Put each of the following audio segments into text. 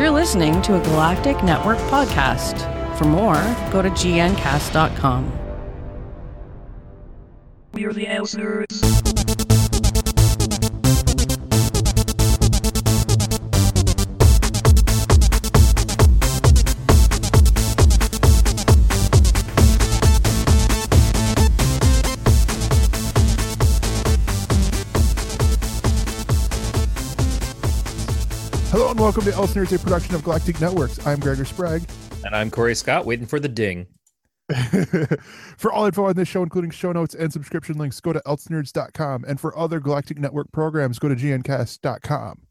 You're listening to a Galactic Network podcast. For more, go to gncast.com. We're the Outnerds. Welcome to Elsenerds, a production of Galactic Networks. I'm Gregor Sprague. And I'm Corey Scott, waiting for the ding. for all info on this show, including show notes and subscription links, go to elsenerds.com. And for other Galactic Network programs, go to gncast.com.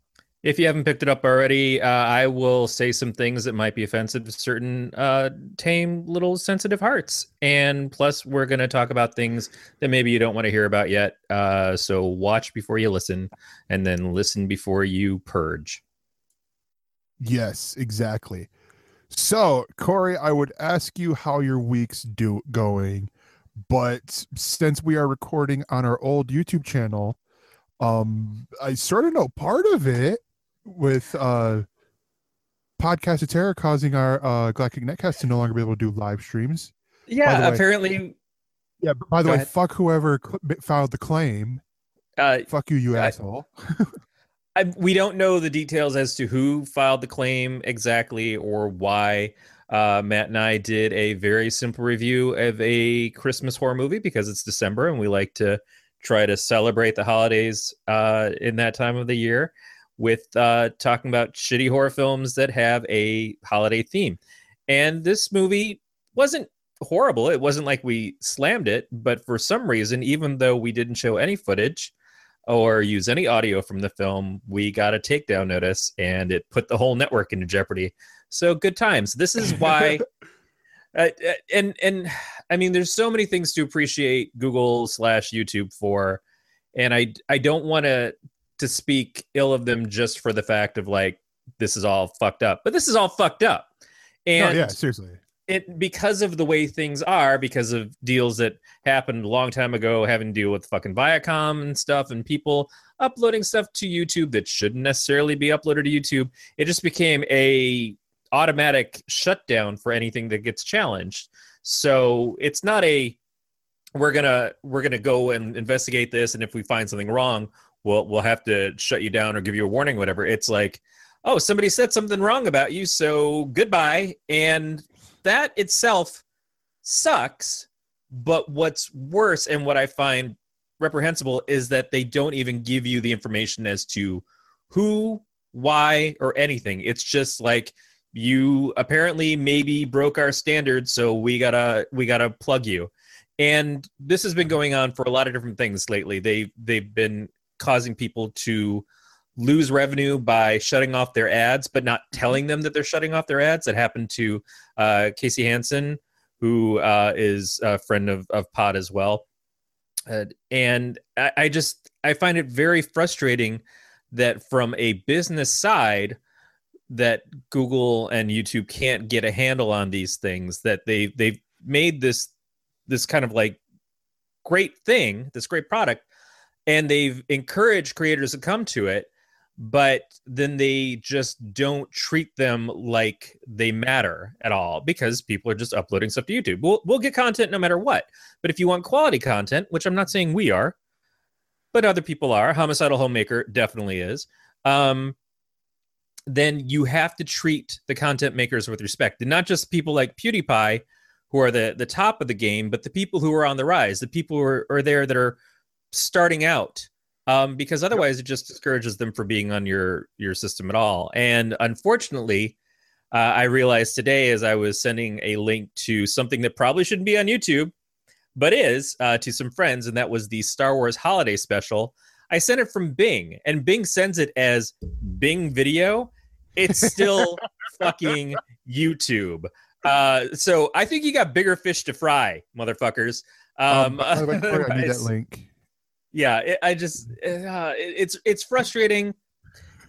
If you haven't picked it up already, uh, I will say some things that might be offensive to certain uh, tame little sensitive hearts. And plus, we're going to talk about things that maybe you don't want to hear about yet. Uh, so watch before you listen, and then listen before you purge. Yes, exactly. So, Corey, I would ask you how your week's do going, but since we are recording on our old YouTube channel, um, I sort of know part of it with uh Podcast of Terror causing our uh Galactic Netcast to no longer be able to do live streams. Yeah, way- apparently. Yeah, by the Go way, ahead. fuck whoever cl- filed the claim. Uh, Fuck you, you I- asshole. I, we don't know the details as to who filed the claim exactly or why. Uh, Matt and I did a very simple review of a Christmas horror movie because it's December and we like to try to celebrate the holidays uh, in that time of the year with uh, talking about shitty horror films that have a holiday theme. And this movie wasn't horrible. It wasn't like we slammed it, but for some reason, even though we didn't show any footage, or use any audio from the film, we got a takedown notice and it put the whole network into jeopardy. So good times. This is why. uh, uh, and and I mean, there's so many things to appreciate Google slash YouTube for, and I I don't want to to speak ill of them just for the fact of like this is all fucked up, but this is all fucked up. No, And yeah, seriously. It because of the way things are, because of deals that happened a long time ago, having to deal with fucking Viacom and stuff, and people uploading stuff to YouTube that shouldn't necessarily be uploaded to YouTube. It just became a automatic shutdown for anything that gets challenged. So it's not a we're gonna we're gonna go and investigate this, and if we find something wrong, we'll we'll have to shut you down or give you a warning, whatever. It's like, oh, somebody said something wrong about you, so goodbye. And that itself sucks. But what's worse and what I find reprehensible is that they don't even give you the information as to who, why, or anything. It's just like you apparently maybe broke our standards, so we gotta we gotta plug you. And this has been going on for a lot of different things lately. They they've been causing people to lose revenue by shutting off their ads, but not telling them that they're shutting off their ads. That happened to uh, Casey Hansen, who uh, is a friend of, of Pod as well. Uh, and I, I just I find it very frustrating that from a business side that Google and YouTube can't get a handle on these things. That they they've made this this kind of like great thing, this great product, and they've encouraged creators to come to it but then they just don't treat them like they matter at all because people are just uploading stuff to YouTube. We'll we'll get content no matter what. But if you want quality content, which I'm not saying we are, but other people are, Homicidal Homemaker definitely is. Um, then you have to treat the content makers with respect, and not just people like PewDiePie, who are the the top of the game, but the people who are on the rise, the people who are, are there that are starting out um, because otherwise it just discourages them from being on your your system at all. And unfortunately, uh, I realized today as I was sending a link to something that probably shouldn't be on YouTube, but is uh, to some friends, and that was the Star Wars Holiday Special. I sent it from Bing, and Bing sends it as Bing Video. It's still fucking YouTube. Uh, so I think you got bigger fish to fry, motherfuckers. Um, Um, by the way, Corey, I need that link. Yeah it, i just uh, it- it's it's frustrating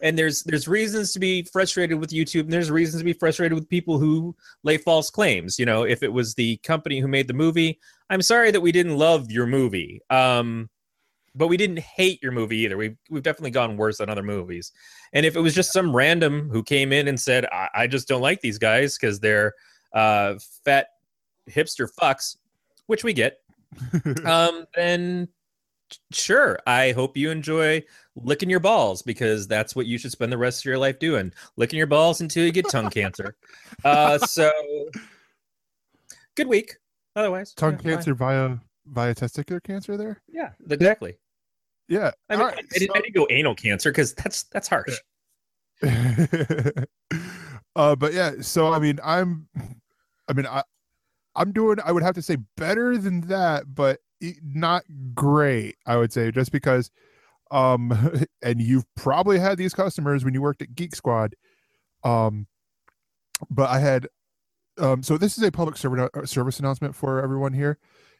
and there's there's reasons to be frustrated with youtube and there's reasons to be frustrated with people who lay false claims you know if it was the company who made the movie i'm sorry that we didn't love your movie um but we didn't hate your movie either. We've we've definitely gone worse than other movies. And if it was just some random who came in and said, "I, I just don't like these guys because they're uh, fat hipster fucks," which we get, um, then sure. I hope you enjoy licking your balls because that's what you should spend the rest of your life doing, licking your balls until you get tongue cancer. Uh, so good week. Otherwise, Tongue yeah, cancer via via testicular cancer there? Yeah, exactly. Yeah. I mean, right, I, didn't, I didn't go anal cancer because that's that's harsh. uh but yeah so i mean i'm i mean i i'm doing i would have to say better than that but not great i would say just because um and you've probably had these customers when you worked at geek squad um but i had um so this is a public uh, service announcement for everyone here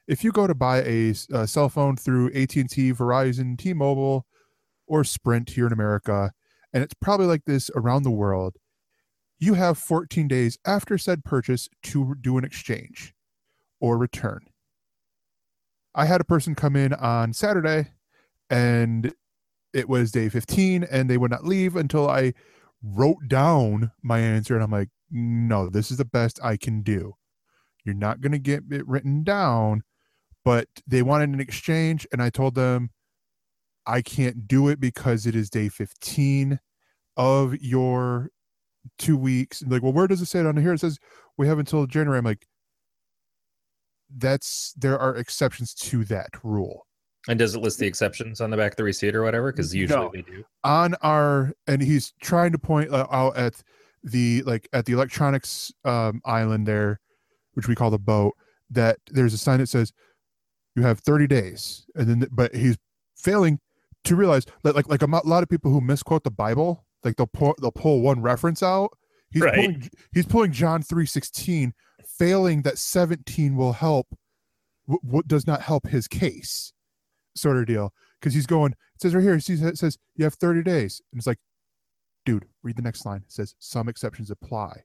if you go to buy a cell phone through at&t verizon t-mobile or sprint here in america and it's probably like this around the world, you have 14 days after said purchase to do an exchange or return. I had a person come in on Saturday and it was day 15 and they would not leave until I wrote down my answer and I'm like, no, this is the best I can do. You're not going to get it written down, but they wanted an exchange and I told them I can't do it because it is day 15 of your two weeks. Like, well, where does it say it on here? It says we have until January. I'm like, that's there are exceptions to that rule. And does it list the exceptions on the back of the receipt or whatever? Because usually No. they do. On our and he's trying to point uh, out at the like at the electronics um, island there, which we call the boat. That there's a sign that says you have 30 days, and then but he's failing to realize that like like a lot of people who misquote the Bible, like they'll pull they'll pull one reference out. He's Right. pulling he's pulling John 3:16, failing that 17 will help what, what does not help his case, sort of deal. Because he's going, it says right here, it says, it says you have 30 days, and it's like, dude, read the next line. It says some exceptions apply.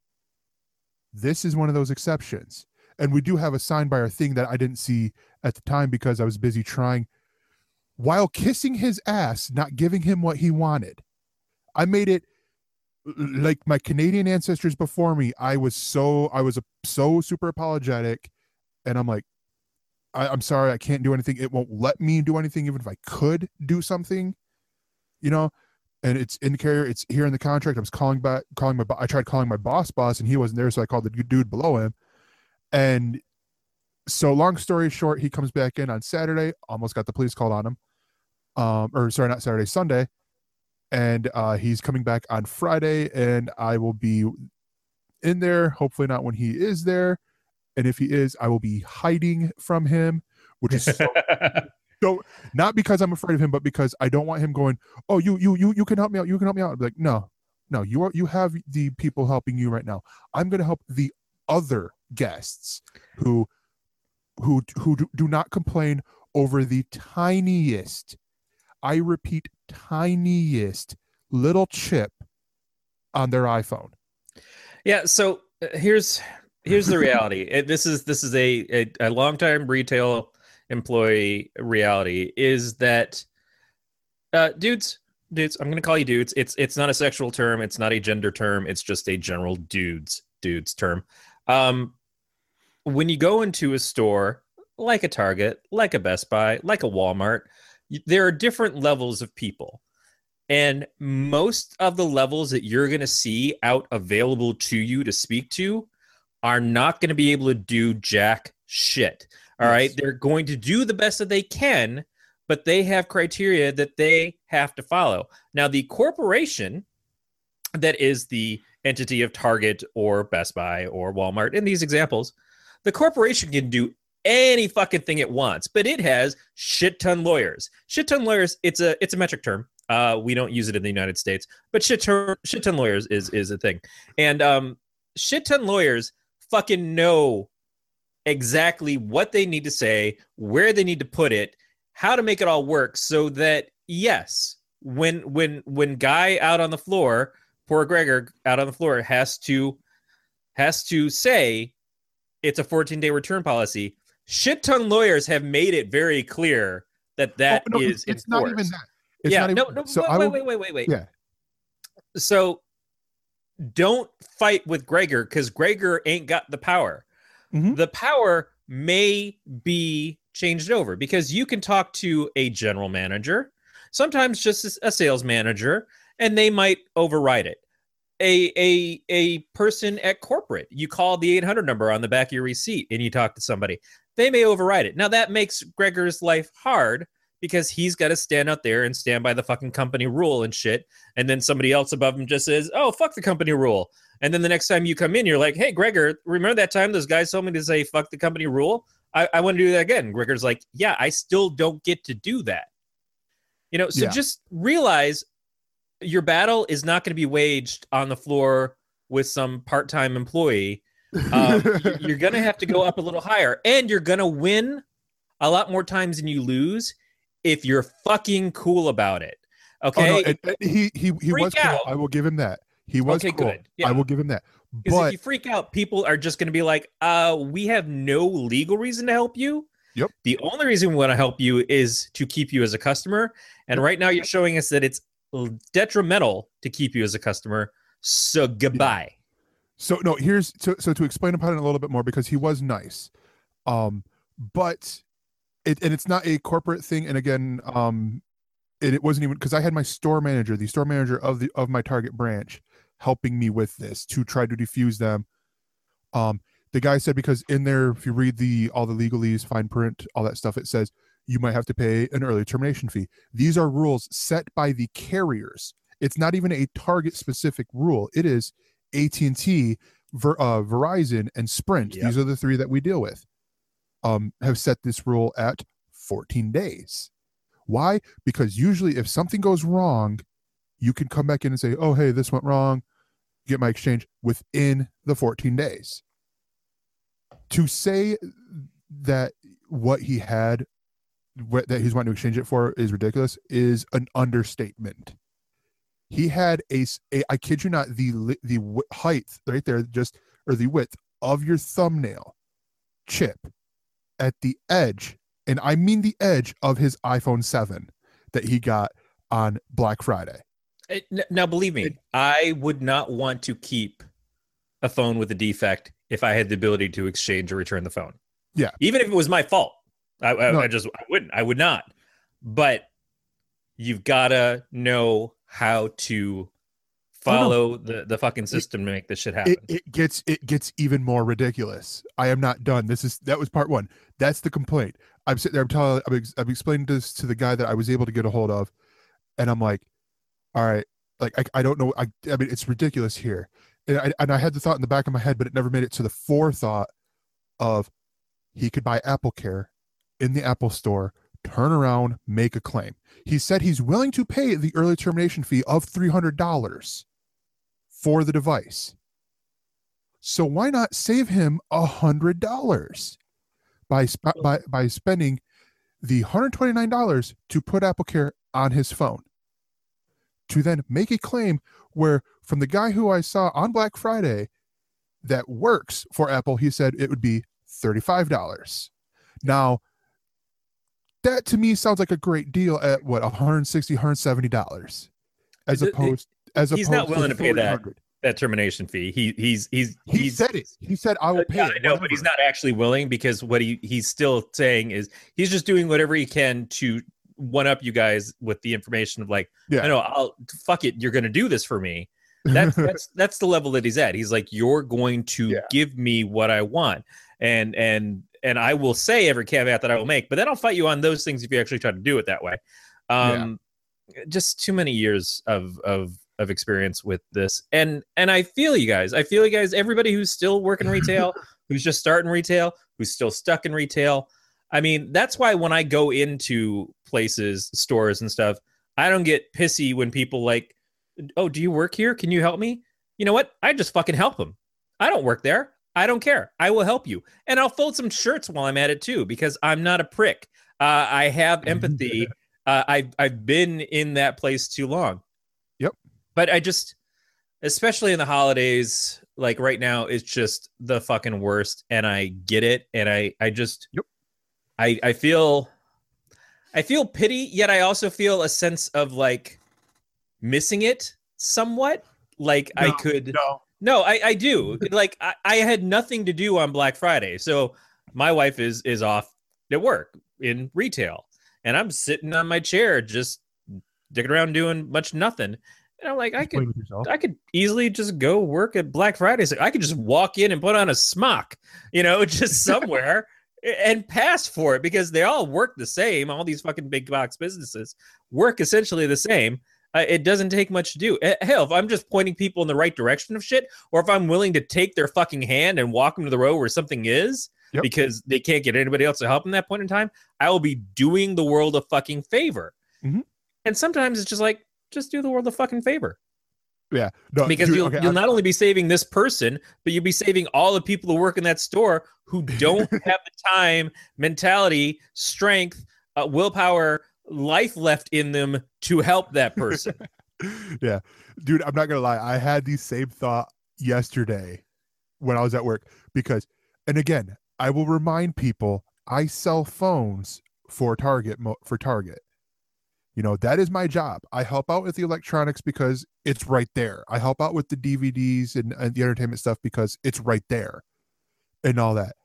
This is one of those exceptions, and we do have a sign by our thing that I didn't see at the time because I was busy trying while kissing his ass, not giving him what he wanted. I made it like my Canadian ancestors before me. I was so I was so super apologetic, and I'm like, I, I'm sorry, I can't do anything. It won't let me do anything, even if I could do something, you know. And it's in the carrier. It's here in the contract. I was calling back, calling my. I tried calling my boss, boss, and he wasn't there, so I called the dude below him, and so long story short, he comes back in on Saturday. Almost got the police called on him. Um, or sorry, not Saturday, Sunday, and uh, he's coming back on Friday, and I will be in there. Hopefully, not when he is there, and if he is, I will be hiding from him, which is so, so not because I'm afraid of him, but because I don't want him going. Oh, you you you you can help me out. You can help me out. Be like, no, no, you are you have the people helping you right now. I'm going to help the other guests who who who do, do not complain over the tiniest i repeat tiniest little chip on their iphone Yeah. So uh, here's here's the reality. It- this is this is a a, a longtime retail employee reality is that uh, dudes dudes i'm gonna call you dudes it's it's not a sexual term it's not a gender term it's just a general dudes dudes term um when you go into a store like a target like a best buy like a walmart there are different levels of people and most of the levels that you're going to see out available to you to speak to are not going to be able to do jack shit. All right, Yes. They're going to do the best that they can, but they have criteria that they have to follow. Now, the corporation that is the entity of Target or Best Buy or Walmart in these examples, the corporation can do any fucking thing it wants, but it has shit ton lawyers. Shit ton lawyers, it's a it's a metric term. Uh, we don't use it in the United States, but shit ton, shit ton lawyers is is a thing. And um, shit ton lawyers fucking know exactly what they need to say, where they need to put it, how to make it all work so that yes, when when when guy out on the floor, poor Gregor out on the floor has to has to say it's a 14 day return policy. Shit ton lawyers have made it very clear that that is Oh, no, it's, it's not even that. It's yeah, not even, no, no. So wait, will, wait, wait, wait, wait. Yeah. So don't fight with Gregor because Gregor ain't got the power. Mhm. The power may be changed over because you can talk to a general manager, sometimes just a sales manager, and they might override it. A a a person at corporate, you call the 800 number on the back of your receipt and you talk to somebody. They may override it. Now that makes Gregor's life hard because he's got to stand out there and stand by the fucking company rule and shit. And then somebody else above him just says, "Oh, fuck the company rule." And then the next time you come in, you're like, "Hey, Gregor, remember that time those guys told me to say fuck the company rule? I, I want to do that again." Gregor's like, "Yeah, I still don't get to do that." You know, so Yeah. just realize your battle is not going to be waged on the floor with some part-time employee. Y- you're going to have to go up a little higher, and you're going to win a lot more times than you lose if you're fucking cool about it. Oh, Okay, no, and- and he he he was cool. out. I will give him that. He was Okay, cool. good. Yeah. I will give him that. But if you freak out, people are just going to be like, uh, we have no legal reason to help you. Yep. The only reason we want to help you is to keep you as a customer. And right now, you're showing us that it's detrimental to keep you as a customer. So goodbye. So no, here's so so to explain upon it a little bit more because he was nice, um, but it and it's not a corporate thing. And again, um, it, it wasn't even because I had my store manager, the store manager of the of my target branch, helping me with this to try to defuse them. Um, the guy said because in there, if you read the all the legalese, fine print, all that stuff, it says you might have to pay an early termination fee. These are rules set by the carriers. It's not even a target specific rule. It is AT&T, Ver, uh, Verizon, and Sprint. Yep. These are the three that we deal with. Um, have set this rule at 14 days. Why? Because usually, if something goes wrong, you can come back in and say, "Oh, hey, this went wrong." Get my exchange within the 14 days. To say that what he had, what that he's wanting to exchange it for, is ridiculous is an understatement he had a, a- I kid you not the the height right there just or the width of your thumbnail chip at the edge and I mean the edge of his iPhone 7 that he got on Black Friday. N- Now, believe me, I would not want to keep a phone with a defect if I had the ability to exchange or return the phone. Yeah. Even if it was my fault, I, I, No. I just I wouldn't. I would not. But you've got to know how to follow the, the fucking system to make this shit happen. It, it gets it gets even more ridiculous. I am not done. This is that was part 1. That's the complaint. I'm sitting there I'm telling I'm, ex- I'm explaining this to the guy that I was able to get a hold of and I'm like all right like I, I don't know I, I mean it's ridiculous here and I, and I had the thought in the back of my head but it never made it to the forethought of he could buy apple care in the apple store turn around make a claim. He said he's willing to pay the early termination fee of $300 for the device. So why not save him a hundred dollars by, sp- by by spending the $129 to put apple care on his phone? To then make a claim where from the guy who I saw on Black Friday that works for Apple, he said it would be $35. Now, that to me sounds like a great deal at what 160 170 dollars as It- it- opposed as he's opposed not willing to pay that. 400. that termination fee. He he's he's He he's, said it. He said I will pay. Yeah, it, I know, but he's not actually willing because what he he's still saying is he's just doing whatever he can to one up you guys with the information of like, Yeah. I know, I'll fuck it, you're gonna do this for me. That's that's that's the level that he's at. He's like, you're going to Yeah. give me what I want, and and and I will say every caveat that I will make, but then I'll fight you on those things if you actually try to do it that way. Um, just too many years of of of experience with this, and and I feel you guys. I feel you guys. Everybody who's still working retail, who's just starting retail, who's still stuck in retail. I mean, that's why when I go into places, stores and stuff, I don't get pissy when people like, "Oh, do you work here? Can you help me?" You know what? I just fucking help them. I don't work there. I don't care. I will help you, and I'll fold some shirts while I'm at it too, because I'm not a prick. Uh, I have empathy. uh, I've I've been in that place too long. Yep. But I just, especially in the holidays, like right now, it's just the fucking worst, and I get it, and I I just Yep. I I feel I feel pity, yet I also feel a sense of like missing it somewhat. Like I could No. No, I, I do. like I, I had nothing to do on Black Friday. So my wife is is off at work in retail. And I'm sitting on my chair just dicking around doing much nothing. And I'm like, I could. I could easily just go work at Black Friday. So I could just walk in and put on a smock, you know, just somewhere and pass for it because they all work the same. All these fucking big box businesses work essentially the same. Uh, it doesn't take much to do. Eh, Hell, if I'm just pointing people in the right direction of shit, or if I'm willing to take their fucking hand and walk them to the road where something is Yep. because they can't get anybody else to help them that point in time, I will be doing the world a fucking favor. Mhm. And sometimes it's just like, just do the world a fucking favor Yeah. No, because dude, you'll, okay, you'll I'm- not only be saving this person, but you'll be saving all the people who work in that store who don't have the time, mentality, strength, uh, willpower, life left in them to help that person. yeah. Dude, I'm not gonna lie. I had the same thought yesterday when I was at work because and again, I will remind people I sell phones for Target for Target. You know, that is my job. I help out with the electronics because it's right there. I help out with the DVDs and, and the entertainment stuff because it's right there and all that.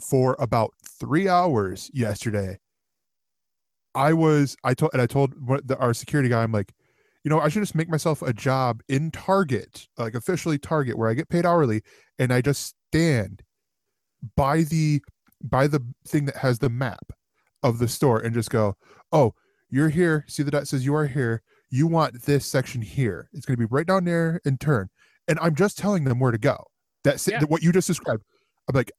For about three hours yesterday, I was I told and I told the, our security guy, I'm like, you know, I should just make myself a job in Target, like officially Target, where I get paid hourly, and I just stand by the by the thing that has the map of the store and just go, oh, you're here. See the dot says you are here. You want this section here. It's going to be right down there and turn. And I'm just telling them where to go. That's Yeah. what you just described. I'm like,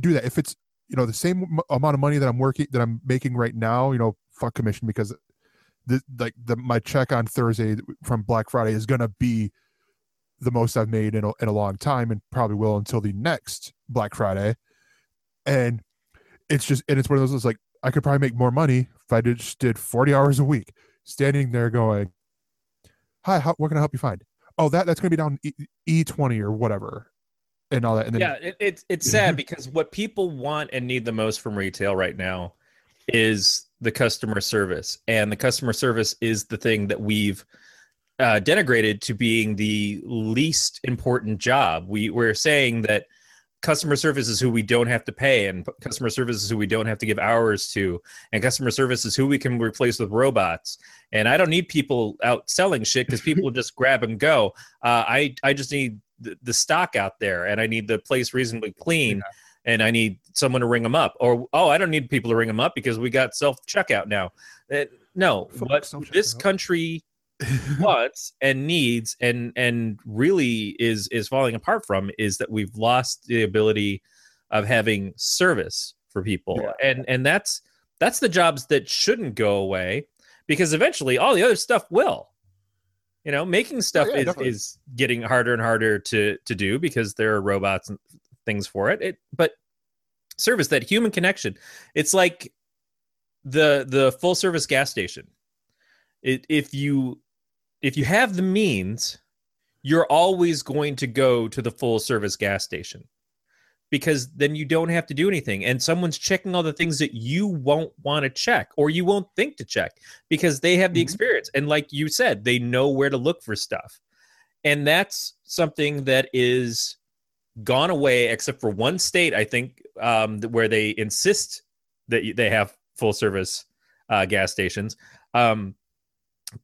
do that. If it's you know the same m- amount of money that I'm working that I'm making right now, you know, fuck commission because the like the my check on Thursday from Black Friday is gonna be the most I've made in a, in a long time and probably will until the next Black Friday. And it's just and it's one of those like I could probably make more money if I did, just did 40 hours a week standing there going, Hi, how, what can I help you find? Oh, that that's gonna be down E twenty or whatever, and all that. And then yeah, it, it's it's sad because what people want and need the most from retail right now is the customer service, and the customer service is the thing that we've uh, denigrated to being the least important job. We we're saying that customer service is who we don't have to pay, and customer service is who we don't have to give hours to, and customer service is who we can replace with robots. And I don't need people out selling shit because people just grab and go. Uh, I I just need the, the stock out there, and I need the place reasonably clean, and I need someone to ring them up. Or oh, I don't need people to ring them up because we got self checkout now. Uh, no, Fuck what this country wants and needs and and really is is falling apart from is that we've lost the ability of having service for people Yeah. and and that's that's the jobs that shouldn't go away because eventually all the other stuff will you know making stuff yeah, is, definitely. is getting harder and harder to to do because there are robots and things for it. It but service that human connection it's like the the full service gas station. It, if you if you have the means you're always going to go to the full service gas station because then you don't have to do anything. And someone's checking all the things that you won't want to check or you won't think to check because they have the Mhm. experience. And like you said they know where to look for stuff. And that's something that is gone away except for one state i think um, where they insist that they have full service uh, gas stations. Um,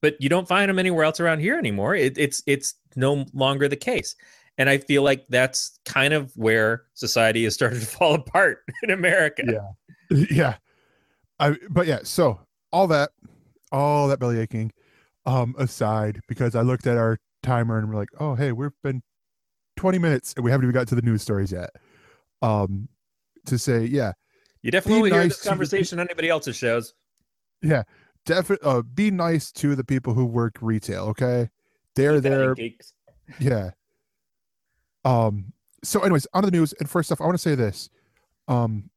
but you don't find them anywhere else around here anymore. It, it's it's no longer the case. And i feel like that's kind of where society has started to fall apart in america. Yeah. yeah. I but yeah so all that all that belly aching um aside because i looked at our timer and we're like oh hey we've been 20 minutes and we haven't even got to the news stories yet. Um to say yeah you definitely hear nice this to the conversation on anybody else's shows. Yeah, definitely uh be nice to the people who work retail okay? They're there. Geeks. yeah. Um so anyways on to the news. And first off i want to say this. Um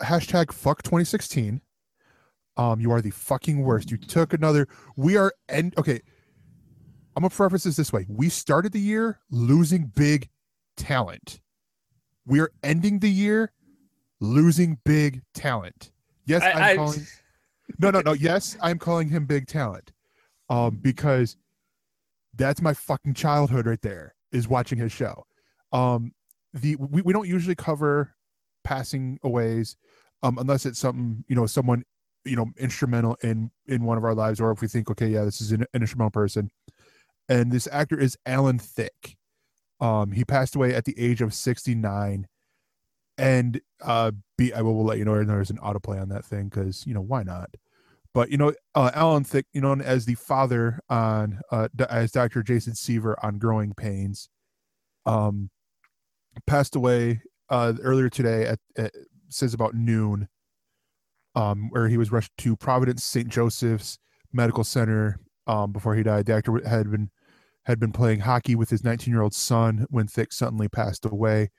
hashtag fuck 2016 um you are the fucking worst. You took another we are and okay i'm gonna preface this this way we started the year losing big talent we are ending the year losing big talent yes I- am calling no, no, no. Yes, I'm calling him big talent, um, because that's my fucking childhood right there. Is watching his show. Um, the we, we don't usually cover passing aways, um, unless it's something you know someone you know instrumental in in one of our lives, or if we think okay, yeah, this is an, an instrumental person. And this actor is Alan Thicke. Um, he passed away at the age of 69 and uh be i will, will let you know there's an autoplay on that thing because you know why not? But you know uh alan thicke you know as the father on uh as dr jason seaver on growing pains um passed away uh earlier today at, at says about noon um where he was rushed to providence st joseph's medical center um before he died. The actor had been had been playing hockey with his 19 year old son when thicke suddenly passed away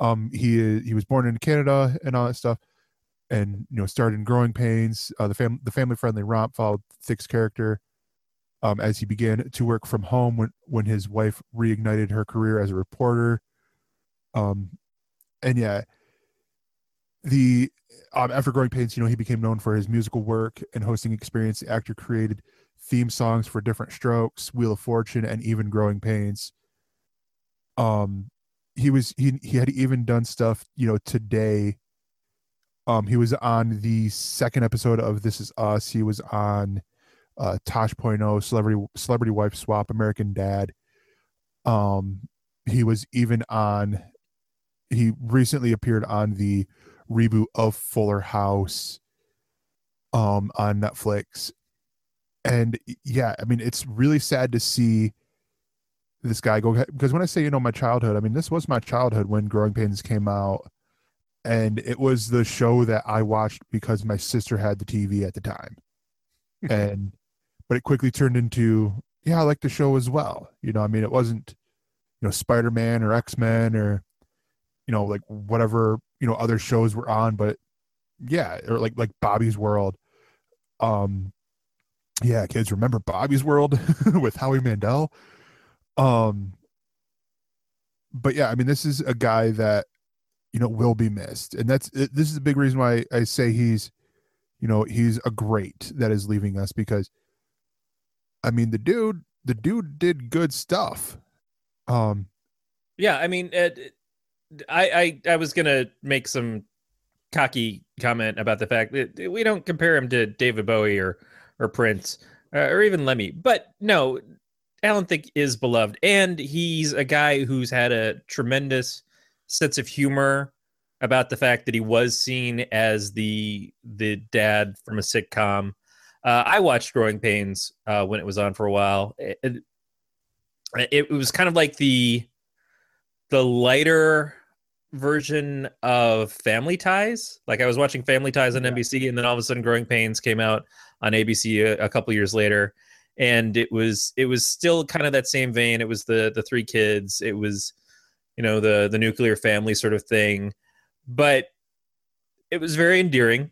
um, he he was born in Canada and all that stuff, and you know started in Growing Pains. Uh, the fam the family friendly romp followed Thicke's character um, as he began to work from home when when his wife reignited her career as a reporter. Um, and yeah, the um, after Growing Pains, you know, he became known for his musical work and hosting experience. The actor created theme songs for different Strokes, Wheel of Fortune, and even Growing Pains. Um, he was he he had even done stuff you know today. Um he was on the second episode of this is us. He was on uh tosh point oh celebrity celebrity wife swap american dad. Um he was even on he recently appeared on the reboot of fuller house um on netflix and yeah i mean it's really sad to see this guy go because when I say you know my childhood, I mean this was my childhood when Growing Pains came out, and it was the show that I watched because my sister had the TV at the time, and but it quickly turned into yeah I like the show as well. You know I mean it wasn't you know Spider Man or X Men or you know like whatever you know other shows were on, but yeah or like like Bobby's World, um yeah kids remember Bobby's World with Howie Mandel um, but yeah, I mean, this is a guy that you know will be missed, and that's this is a big reason why I say he's, you know, he's a great that is leaving us because, I mean, the dude, the dude did good stuff. Um, yeah, I mean, it, I I I was gonna make some cocky comment about the fact that we don't compare him to David Bowie or or Prince uh, or even Lemmy, but no, Alan Thicke is beloved, and he's a guy who's had a tremendous sense of humor about the fact that he was seen as the the dad from a sitcom. Uh, I watched Growing Pains uh, when it was on for a while. It, it, it, was kind of like the the lighter version of Family Ties. Like I was watching Family Ties on. NBC, and then all of a sudden, Growing Pains came out on ABC a, a couple years later and it was it was still kind of that same vein. It was the the three kids. It was you know the the nuclear family sort of thing, but it was very endearing.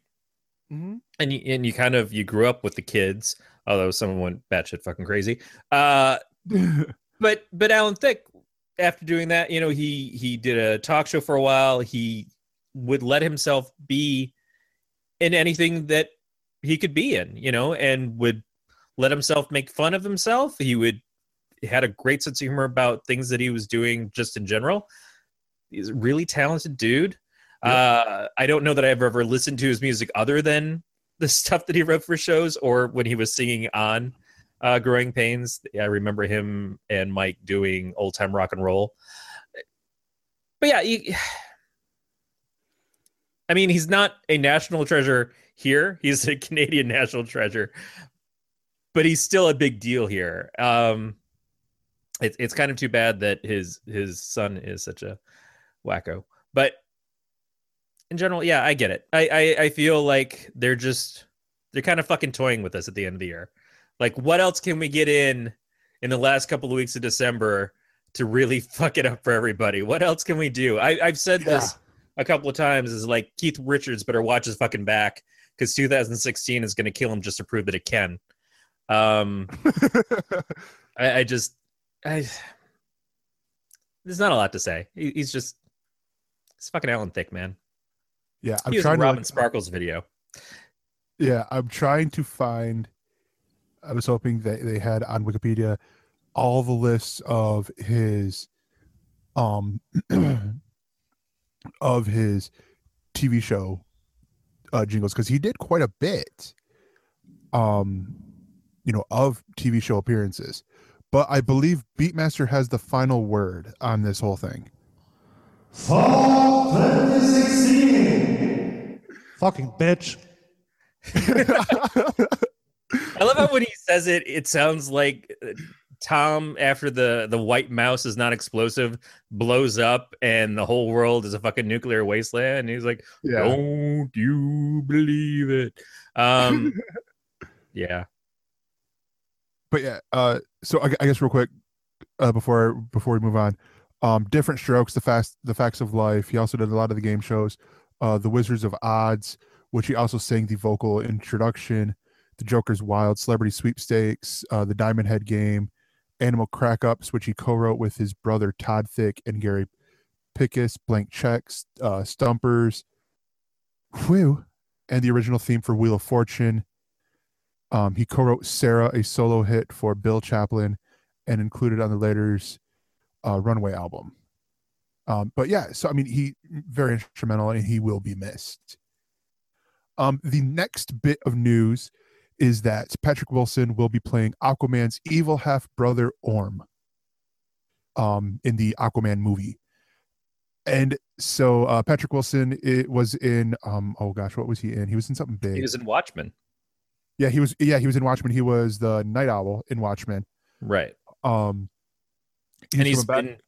Mm-hmm. And you, and you kind of you grew up with the kids, although someone went batshit fucking crazy. Uh, but but Alan Thicke, after doing that, you know he he did a talk show for a while. He would let himself be in anything that he could be in, you know, and would let himself make fun of himself. He would he had a great sense of humor about things that he was doing just in general. He's a really talented dude. Yep. Uh, I don't know that I've ever listened to his music other than the stuff that he wrote for shows or when he was singing on uh, Growing Pains. I remember him and Mike doing old time rock and roll. But yeah, he, I mean, he's not a national treasure here. He's a Canadian national treasure but he's still a big deal here. Um, it's it's kind of too bad that his his son is such a wacko. But in general, yeah, I get it. I, I I feel like they're just they're kind of fucking toying with us at the end of the year. Like, what else can we get in in the last couple of weeks of December to really fuck it up for everybody? What else can we do? I, I've said yeah. this a couple of times. Is like Keith Richards better watch his fucking back because 2016 is going to kill him just to prove that it can. Um, I, I, just, I, there's not a lot to say. He, he's just, he's fucking Alan Thicke, man. Yeah, I'm he was trying in Robin to, Sparkles video. Yeah, I'm trying to find. I was hoping that they had on Wikipedia all the lists of his, um, of his TV show uh, jingles because he did quite a bit, um, you know, of TV show appearances. But I believe Beatmaster has the final word on this whole thing. Fall 2016. Fucking bitch. I love how when he says it, it sounds like uh, Tom, after the the white mouse is not explosive, blows up and the whole world is a fucking nuclear wasteland. And he's like, Yeah. "Don't you believe it?" Um, yeah, but yeah uh so I, I guess real quick uh before before we move on um different strokes the facts the facts of life he also did a lot of the game shows uh the wizards of odds which he also sang the vocal introduction the joker's wild celebrity sweepstakes uh the diamond head game animal crack ups which he co-wrote with his brother todd thicke and gary pickus blank checks uh stumpers whew and the original theme for wheel of fortune um, he co-wrote Sarah, a solo hit for Bill Champlin, and included on the later's uh, Runaway album. Um, but yeah, so I mean, he very instrumental, and he will be missed. Um, the next bit of news is that Patrick Wilson will be playing Aquaman's evil half brother Orm um, in the Aquaman movie. And so uh, Patrick Wilson it was in um, oh gosh, what was he in? He was in something big. he was in Watchmen, Yeah, he was. Yeah, he was in Watchmen. He was the Nite Owl in Watchmen. right? Um, and he's coming back- been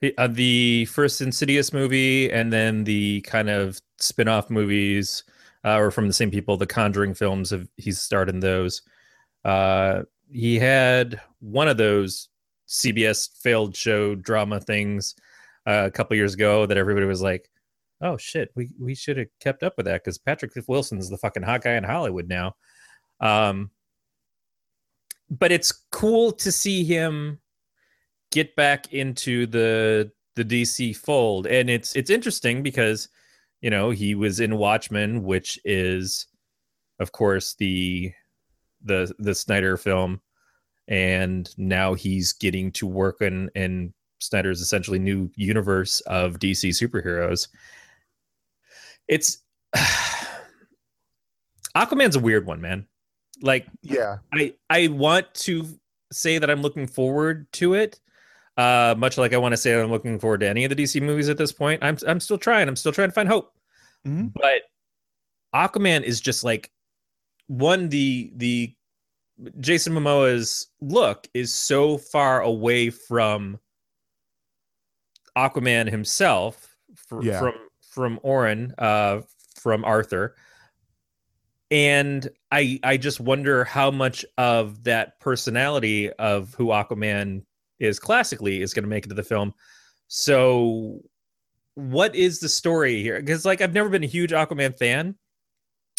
he, uh, the first Insidious movie, and then the kind of spin-off movies, uh, or from the same people. The Conjuring films. Have he's starred in those? Uh, he had one of those CBS failed show drama things uh, a couple years ago that everybody was like, "Oh shit, we we should have kept up with that because Patrick Wilson's the fucking hot guy in Hollywood now." Um, but it's cool to see him get back into the the DC fold, and it's it's interesting because you know he was in Watchmen, which is, of course, the the the Snyder film, and now he's getting to work in in Snyder's essentially new universe of DC superheroes. It's Aquaman's a weird one, man. Like yeah, I I want to say that I'm looking forward to it. Uh, much like I want to say I'm looking forward to any of the DC movies at this point. I'm I'm still trying. I'm still trying to find hope. Mhm. But Aquaman is just like one the the Jason Momoa's look is so far away from Aquaman himself fr- Yeah. from from Orin uh from Arthur and I I just wonder how much of that personality of who Aquaman is classically is going to make it to the film. So, what is the story here? Because like I've never been a huge Aquaman fan.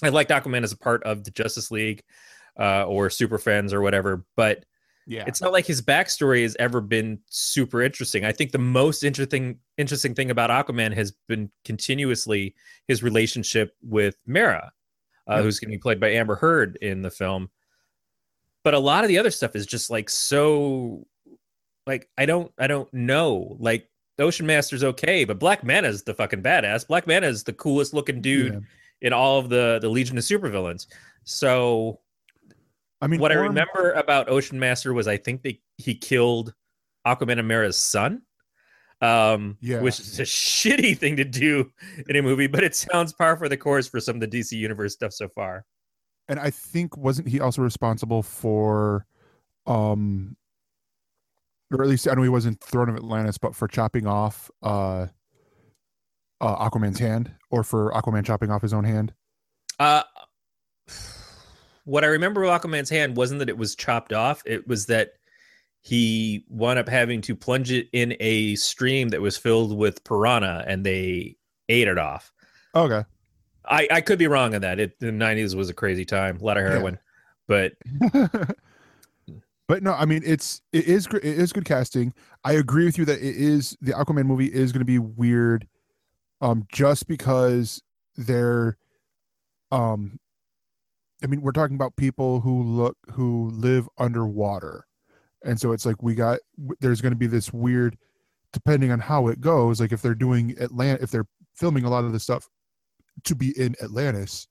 I liked Aquaman as a part of the Justice League uh, or Super Friends or whatever, but yeah. it's not like his backstory has ever been super interesting. I think the most interesting interesting thing about Aquaman has been continuously his relationship with Mera, uh, Yep. who's going to be played by Amber Heard in the film. But a lot of the other stuff is just like so, like I don't I don't know. Like Ocean Master's okay, but Black Manta's the fucking badass. Black Mana is the coolest looking dude Yeah. in all of the the Legion of Supervillains. So I mean, what I remember about Ocean Master was I think they he killed Aquaman and Mera's son. Um, Yeah. which is a shitty thing to do in a movie, but it sounds par for the course for some of the DC Universe stuff so far. and I think wasn't he also responsible for, um, or at least I know he wasn't Throne of Atlantis, but for chopping off uh, uh Aquaman's hand, or for Aquaman chopping off his own hand. Uh, what I remember of Aquaman's hand wasn't that it was chopped off; it was that he wound up having to plunge it in a stream that was filled with piranha, and they ate it off. Okay. I, I could be wrong on that. It the nineties was a crazy time, a lot of Yeah. heroin, but but no, I mean it's it is it is good casting. I agree with you that it is the Aquaman movie is going to be weird, um, just because they're, um, I mean, we're talking about people who look who live underwater, and so it's like we got there's going to be this weird, depending on how it goes. Like if they're doing Atlant, if they're filming a lot of the stuff to be in Atlantis,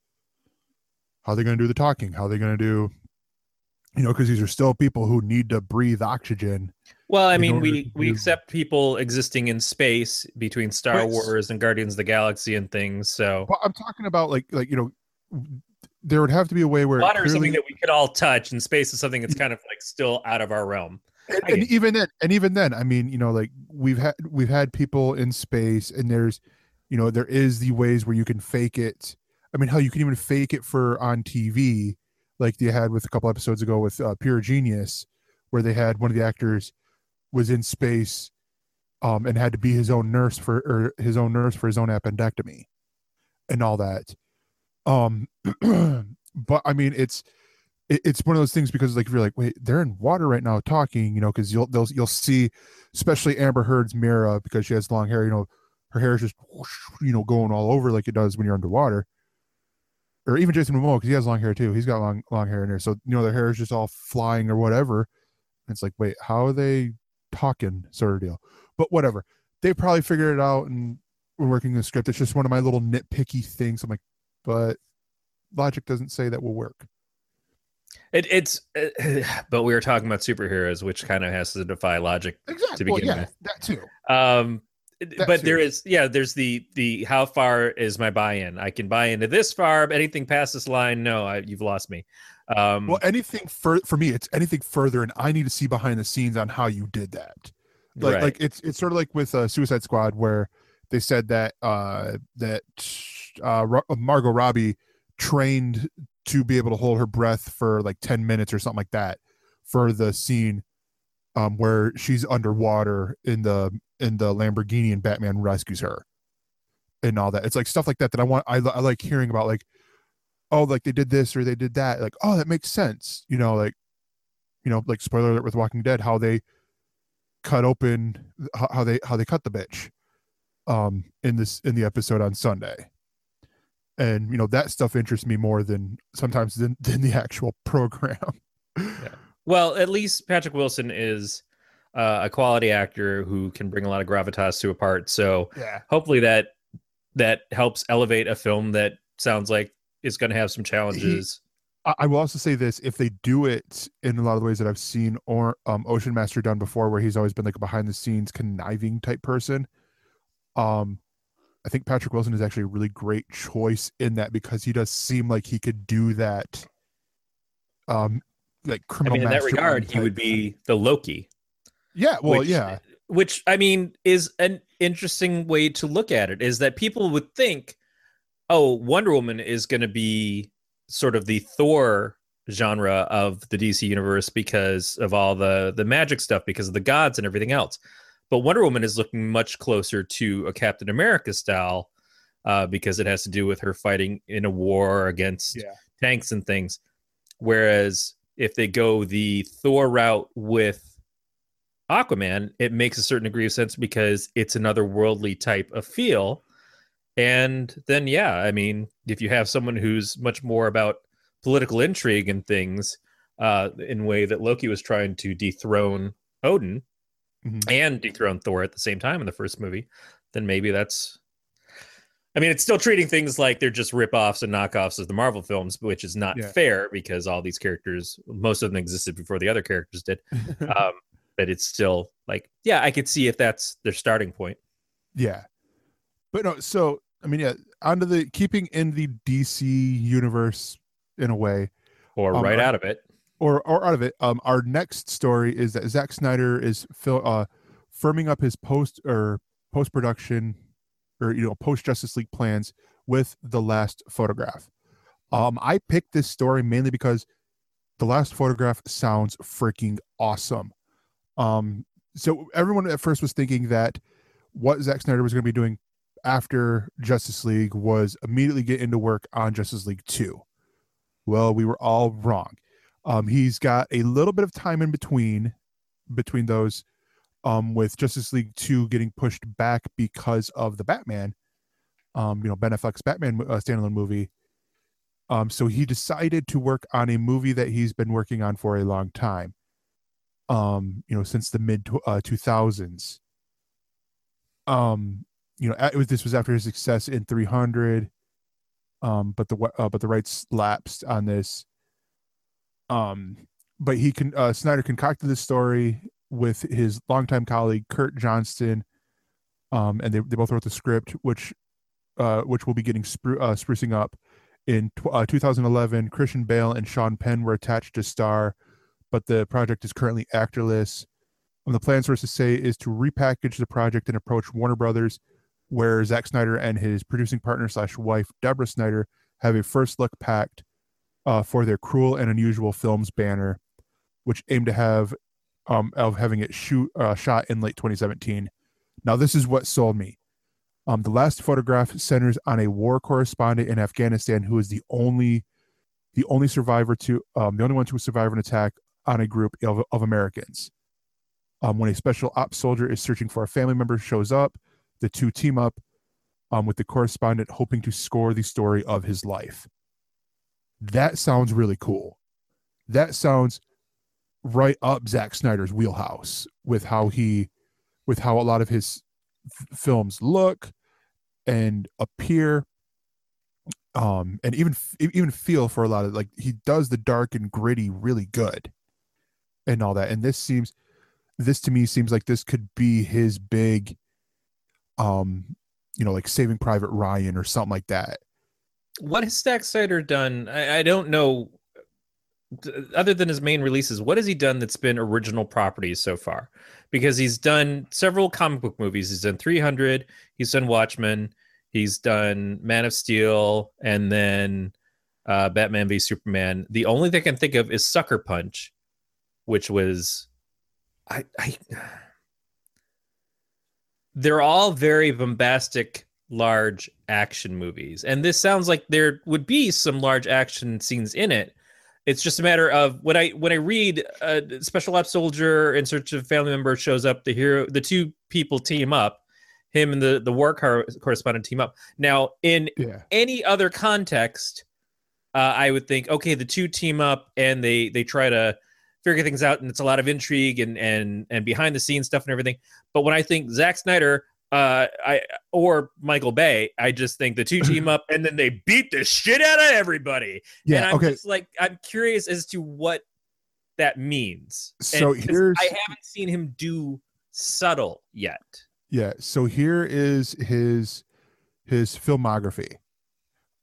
how are they going to do the talking? How are they going to do, you know, because these are still people who need to breathe oxygen. Well, I mean, we to we accept people existing in space between Star Right. Wars and Guardians of the Galaxy and things. So Well, I'm talking about like like you know, there would have to be a way where water is something that we could all touch, and space is something that's kind of like still out of our realm. and, and even then and even then i mean you know like we've had we've had people in space and there's you know there is the ways where you can fake it i mean hell you can even fake it for on tv like they had with a couple episodes ago with uh, pure genius where they had one of the actors was in space um and had to be his own nurse for or his own nurse for his own appendectomy and all that. Um but i mean it's it, it's one of those things because like if you're like wait they're in water right now talking you know because you'll they'll, you'll see especially amber heard's Mera because she has long hair you know her hair is just whoosh, you know going all over like it does when you're underwater or even jason momoa because he has long hair too. He's got long long hair in there. So you know their hair is just all flying or whatever. And it's like wait how are they talking? Sort of deal. But whatever. They probably figured it out and we're working the script. It's just one of my little nitpicky things. I'm like but logic doesn't say that will work. It, it's, but we were talking about superheroes, which kind of has to defy logic. exactly To well, begin yeah with. that too. Um, But there is, yeah, there's the the how far is my buy-in? I can buy into this far, but anything past this line, no, I, you've lost me. Um, well anything for for me it's anything further and i need to see behind the scenes on how you did that like right. like it's it's sort of like with uh, suicide squad where they said that uh that uh margot robbie trained to be able to hold her breath for like 10 minutes or something like that for the scene um where she's underwater in the in the lamborghini and batman rescues her and all that. It's like stuff like that that i want i, I like hearing about like oh like they did this or they did that. Like oh that makes sense. You know like you know like spoiler alert with walking dead how they cut open how, how they how they cut the bitch um in this in the episode on sunday. And you know that stuff interests me more than sometimes than, than the actual program. Well, at least Patrick Wilson is uh, a quality actor who can bring a lot of gravitas to a part. So yeah hopefully that that helps elevate a film that sounds like it's going to have some challenges. I, I will also say this: if they do it in a lot of the ways that I've seen or um, Ocean Master done before, where he's always been like a behind the scenes conniving type person, um, I think Patrick Wilson is actually a really great choice in that because he does seem like he could do that. Um, like I criminal. mean, in that regard, he would be the Loki. Yeah, well, which- yeah, Which I mean is an interesting way to look at it. Is that people would think, oh, Wonder Woman is going to be sort of the Thor genre of the DC universe because of all the the magic stuff, because of the gods and everything else. But Wonder Woman is looking much closer to a Captain America style uh, because it has to do with her fighting in a war against Yeah. tanks and things. Whereas if they go the Thor route with Aquaman, it makes a certain degree of sense because it's another worldly type of feel. And then, yeah, I mean, if you have someone who's much more about political intrigue and things, uh, in a way that Loki was trying to dethrone Odin Mhm. and dethrone Thor at the same time in the first movie, then maybe that's. I mean, it's still treating things like they're just rip-offs and knockoffs of the Marvel films, which is not Yeah. fair because all these characters, most of them existed before the other characters did um, but it's still like, yeah, I could see if that's their starting point. yeah. But no, so I mean, yeah, onto the keeping in the DC universe in a way. Or Um, right I- out of it. or or out of it. Um, our next story is that Zack Snyder is fil- uh, firming up his post or post production or you know post Justice League plans with the last photograph. Um, I picked this story mainly because the last photograph sounds freaking awesome. Um, so everyone at first was thinking that what Zack Snyder was going to be doing after Justice League was immediately get into work on Justice League 2. Well, we were all wrong. Um, he's got a little bit of time in between between those um, with Justice League 2 getting pushed back because of the Batman, um, you know, Ben Affleck's Batman uh, standalone movie. Um, so he decided to work on a movie that he's been working on for a long time. Um, you know, since the mid uh, 2000s. Um, you know, was, this was after his success in 300. Um, but the uh, but the rights lapsed on this. Um, but he can uh, Snyder concocted this story with his longtime colleague Kurt Johnstad, um, and they, they both wrote the script, which uh, which will be getting spru- uh, sprucing up in tw- uh, 2011. Christian Bale and Sean Penn were attached to star, but the project is currently actorless. And the plan, sources say, is to repackage the project and approach Warner Brothers, where Zack Snyder and his producing partner slash wife Deborah Snyder have a first look pact uh, for their Cruel and Unusual Films banner, which aim to have um, of having it shoot uh, shot in late 2017. Now, this is what sold me. Um, the last photograph centers on a war correspondent in Afghanistan who is the only, the only survivor to, um, the only one to survive an attack on a group of, of Americans. Um, when a special ops soldier is searching for a family member shows up, the two team up um, with the correspondent hoping to score the story of his life. That sounds really cool. That sounds right up Zack Snyder's wheelhouse with how he, with how a lot of his f- films look and appear, um, and even even feel for a lot of like he does the dark and gritty really good, and all that. And this seems, this to me seems like this could be his big, um, you know, like Saving Private Ryan or something like that. What has Zack Snyder done? I, I don't know. Other than his main releases, what has he done that's been original properties so far? Because he's done several comic book movies. He's done 300. He's done Watchmen. He's done Man of Steel, and then uh, Batman v Superman. The only thing I can think of is Sucker Punch, which was, I, I. They're all very bombastic, large action movies, and this sounds like there would be some large action scenes in it. It's just a matter of when I when I read uh, Special Ops Soldier in search of family member shows up. The hero, the two people team up. Him and the the war cor- correspondent team up. Now, in Yeah. any other context, uh, I would think, okay, the two team up and they they try to figure things out, and it's a lot of intrigue and and and behind the scenes stuff and everything. But when I think Zack Snyder, uh, I or Michael Bay, I just think the two team up and then they beat the shit out of everybody. and Yeah. I'm Okay. just like, I'm curious as to what that means. So And here's- I haven't seen him do subtle yet. Yeah. So here is his his filmography.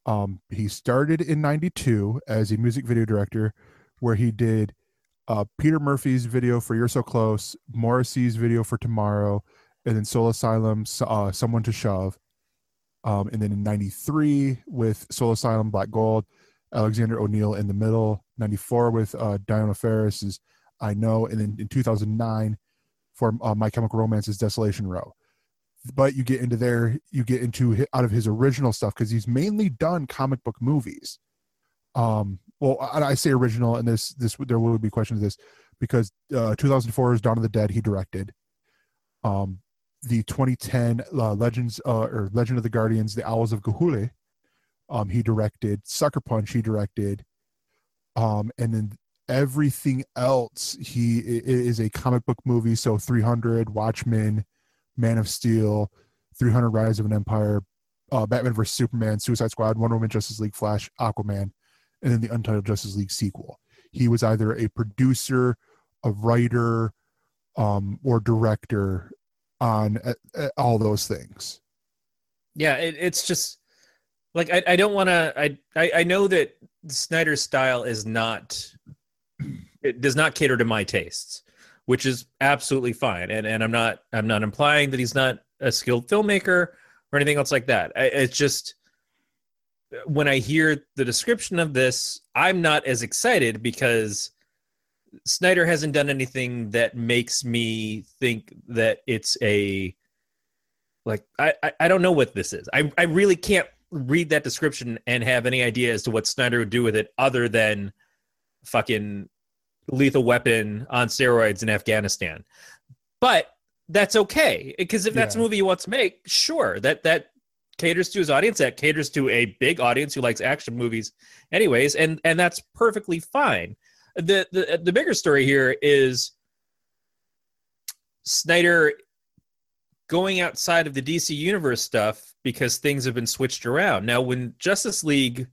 Um, he started in '92 as a music video director, where he did uh, Peter Murphy's video for "You're So Close," Morrissey's video for "Tomorrow," and then Soul Asylum, uh, "Someone to Shove." Um, and then in '93 with Soul Asylum, Black Gold, Alexander O'Neal in the middle. '94 with uh, Dionne Farris is "I Know," and then in 2009 for uh, My Chemical Romance's Desolation Row. But you get into there, you get into out of his original stuff because he's mainly done comic book movies. Um, well, I, I say original, and this this there will be questions of this because uh, 2004 is Dawn of the Dead. He directed. Um, the 2010 uh, Legends uh, or Legend of the Guardians, The Owls of Ga'Hoole. Um, he directed Sucker Punch. He directed, um, and then everything else he is a comic book movie so 300 watchmen man of steel 300 rise of an empire uh, batman vs superman suicide squad wonder woman justice league flash aquaman and then the untitled justice league sequel he was either a producer a writer um, or director on uh, all those things Yeah, it, it's just like I, I don't want to. I, I I know that Snyder's style is not. It does not cater to my tastes, which is absolutely fine. And and I'm not I'm not implying that he's not a skilled filmmaker or anything else like that. I, it's just when I hear the description of this, I'm not as excited because Snyder hasn't done anything that makes me think that it's a like I, I I don't know what this is. I I really can't read that description and have any idea as to what Snyder would do with it other than fucking lethal weapon on steroids in Afghanistan. But that's okay because if that's a movie he wants to make, sure that that caters to his audience. That caters to a big audience who likes action movies, anyways, and and that's perfectly fine. The the the bigger story here is Snyder going outside of the DC universe stuff because things have been switched around. Now, when Justice League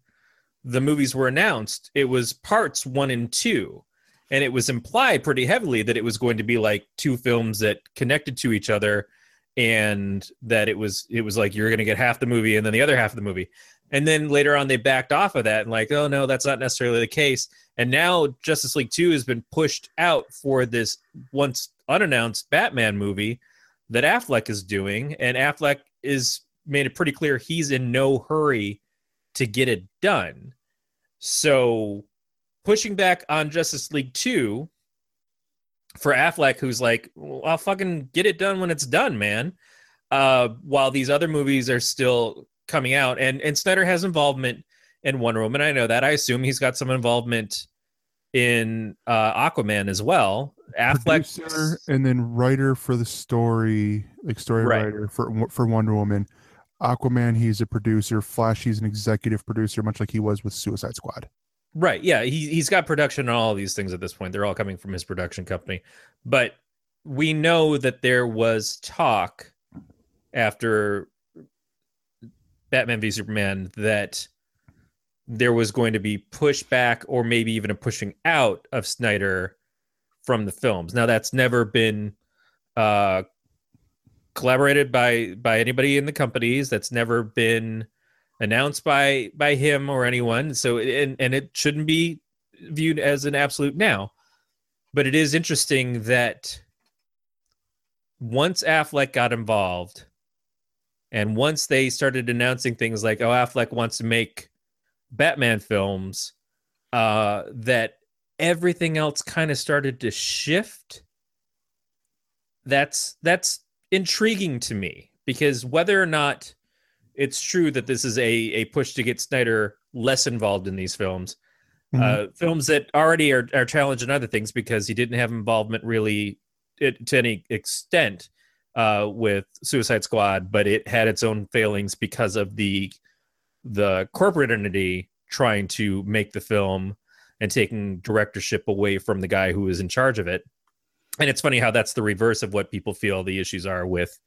the movies were announced, it was parts one and two. And it was implied pretty heavily that it was going to be like two films that connected to each other and that it was it was like you're going to get half the movie and then the other half of the movie. And then later on they backed off of that and like, oh no, that's not necessarily the case. And now Justice League 2 has been pushed out for this once unannounced Batman movie that Affleck is doing and Affleck is made it pretty clear he's in no hurry to get it done. So pushing back on Justice League 2 for Affleck, who's like, well, I'll fucking get it done when it's done, man. Uh, while these other movies are still coming out, and and Snyder has involvement in Wonder Woman. I know that. I assume he's got some involvement in uh, Aquaman as well. Affleck, Producer and then writer for the story, like story Right. writer for for Wonder Woman. Aquaman, he's a producer. Flash, he's an executive producer, much like he was with Suicide Squad. Right. Yeah. He he's got production on all these things at this point. They're all coming from his production company. But we know that there was talk after Batman v Superman that there was going to be pushback or maybe even a pushing out of Snyder from the films. Now that's never been uh collaborated by by anybody in the companies. That's never been announced by by him or anyone. So and and it shouldn't be viewed as an absolute now but it is interesting that once affleck got involved and once they started announcing things like oh affleck wants to make batman films uh that everything else kind of started to shift that's that's intriguing to me because whether or not it's true that this is a a push to get Snyder less involved in these films. Uh, films that already are, are challenged in other things because he didn't have involvement really it, to any extent uh, with Suicide Squad, but it had its own failings because of the the corporate entity trying to make the film and taking directorship away from the guy who was in charge of it. And it's funny how that's the reverse of what people feel the issues are with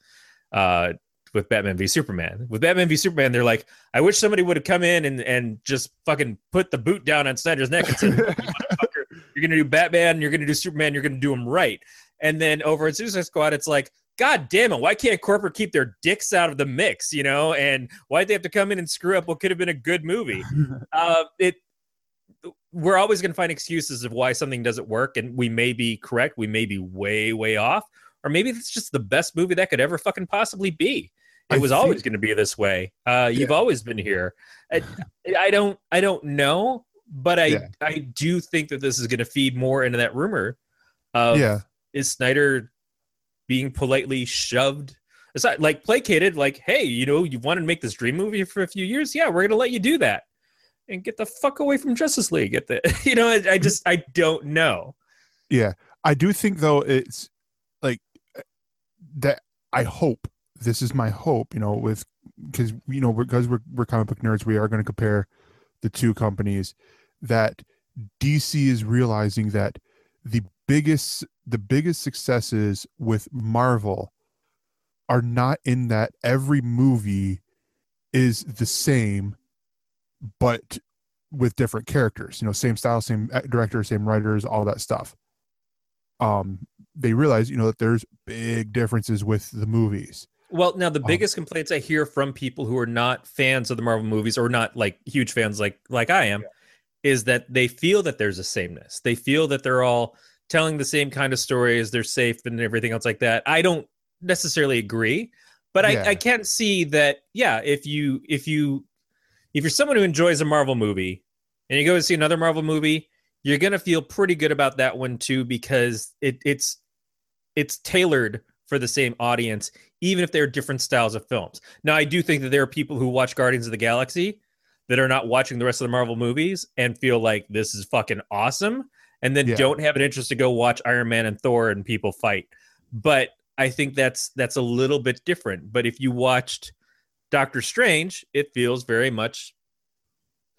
uh, with Batman v Superman. With Batman v Superman, they're like, I wish somebody would have come in and, and just fucking put the boot down on Snyder's neck and said, "You you're gonna do Batman, you're gonna do Superman, you're gonna do them right. And then over at Suicide Squad, it's like, God damn it, why can't corporate keep their dicks out of the mix, you know? And why'd they have to come in and screw up what could have been a good movie? uh, it we're always going to find excuses of why something doesn't work, and we may be correct, we may be way, way off, or maybe it's just the best movie that could ever fucking possibly be. It I was think- always going to be this way. Uh, you've always been here. I, I don't, I don't know, but I, Yeah. I do think that this is going to feed more into that rumor of yeah, is Snyder being politely shoved aside, like placated, like, hey, you know, you wanted to make this dream movie for a few years? Yeah, we're gonna let you do that. And get the fuck away from Justice League. Get the you know, I, I just I don't know. yeah. I do think though it's that. I hope this is my hope. You know, with because you know because we're we're comic book nerds, we are going to compare the two companies. That DC is realizing that the biggest the biggest successes with Marvel are not in that every movie is the same but with different characters you know same style same director same writers all that stuff um they realize you know that there's big differences with the movies Well, now the Um, biggest complaints I hear from people who are not fans of the Marvel movies or not like huge fans like like I am is that they feel that there's a sameness. They feel that they're all telling the same kind of stories, they're safe and everything else like that. I don't necessarily agree, but Yeah. I, I can't see that yeah, if you if you if you're someone who enjoys a Marvel movie and you go to see another Marvel movie, you're gonna feel pretty good about that one too because it it's it's tailored for the same audience, even if they're different styles of films. Now, I do think that there are people who watch Guardians of the Galaxy that are not watching the rest of the Marvel movies and feel like this is fucking awesome, and then Yeah. don't have an interest to go watch Iron Man and Thor and people fight. But I think that's that's a little bit different. But if you watched Doctor Strange, it feels very much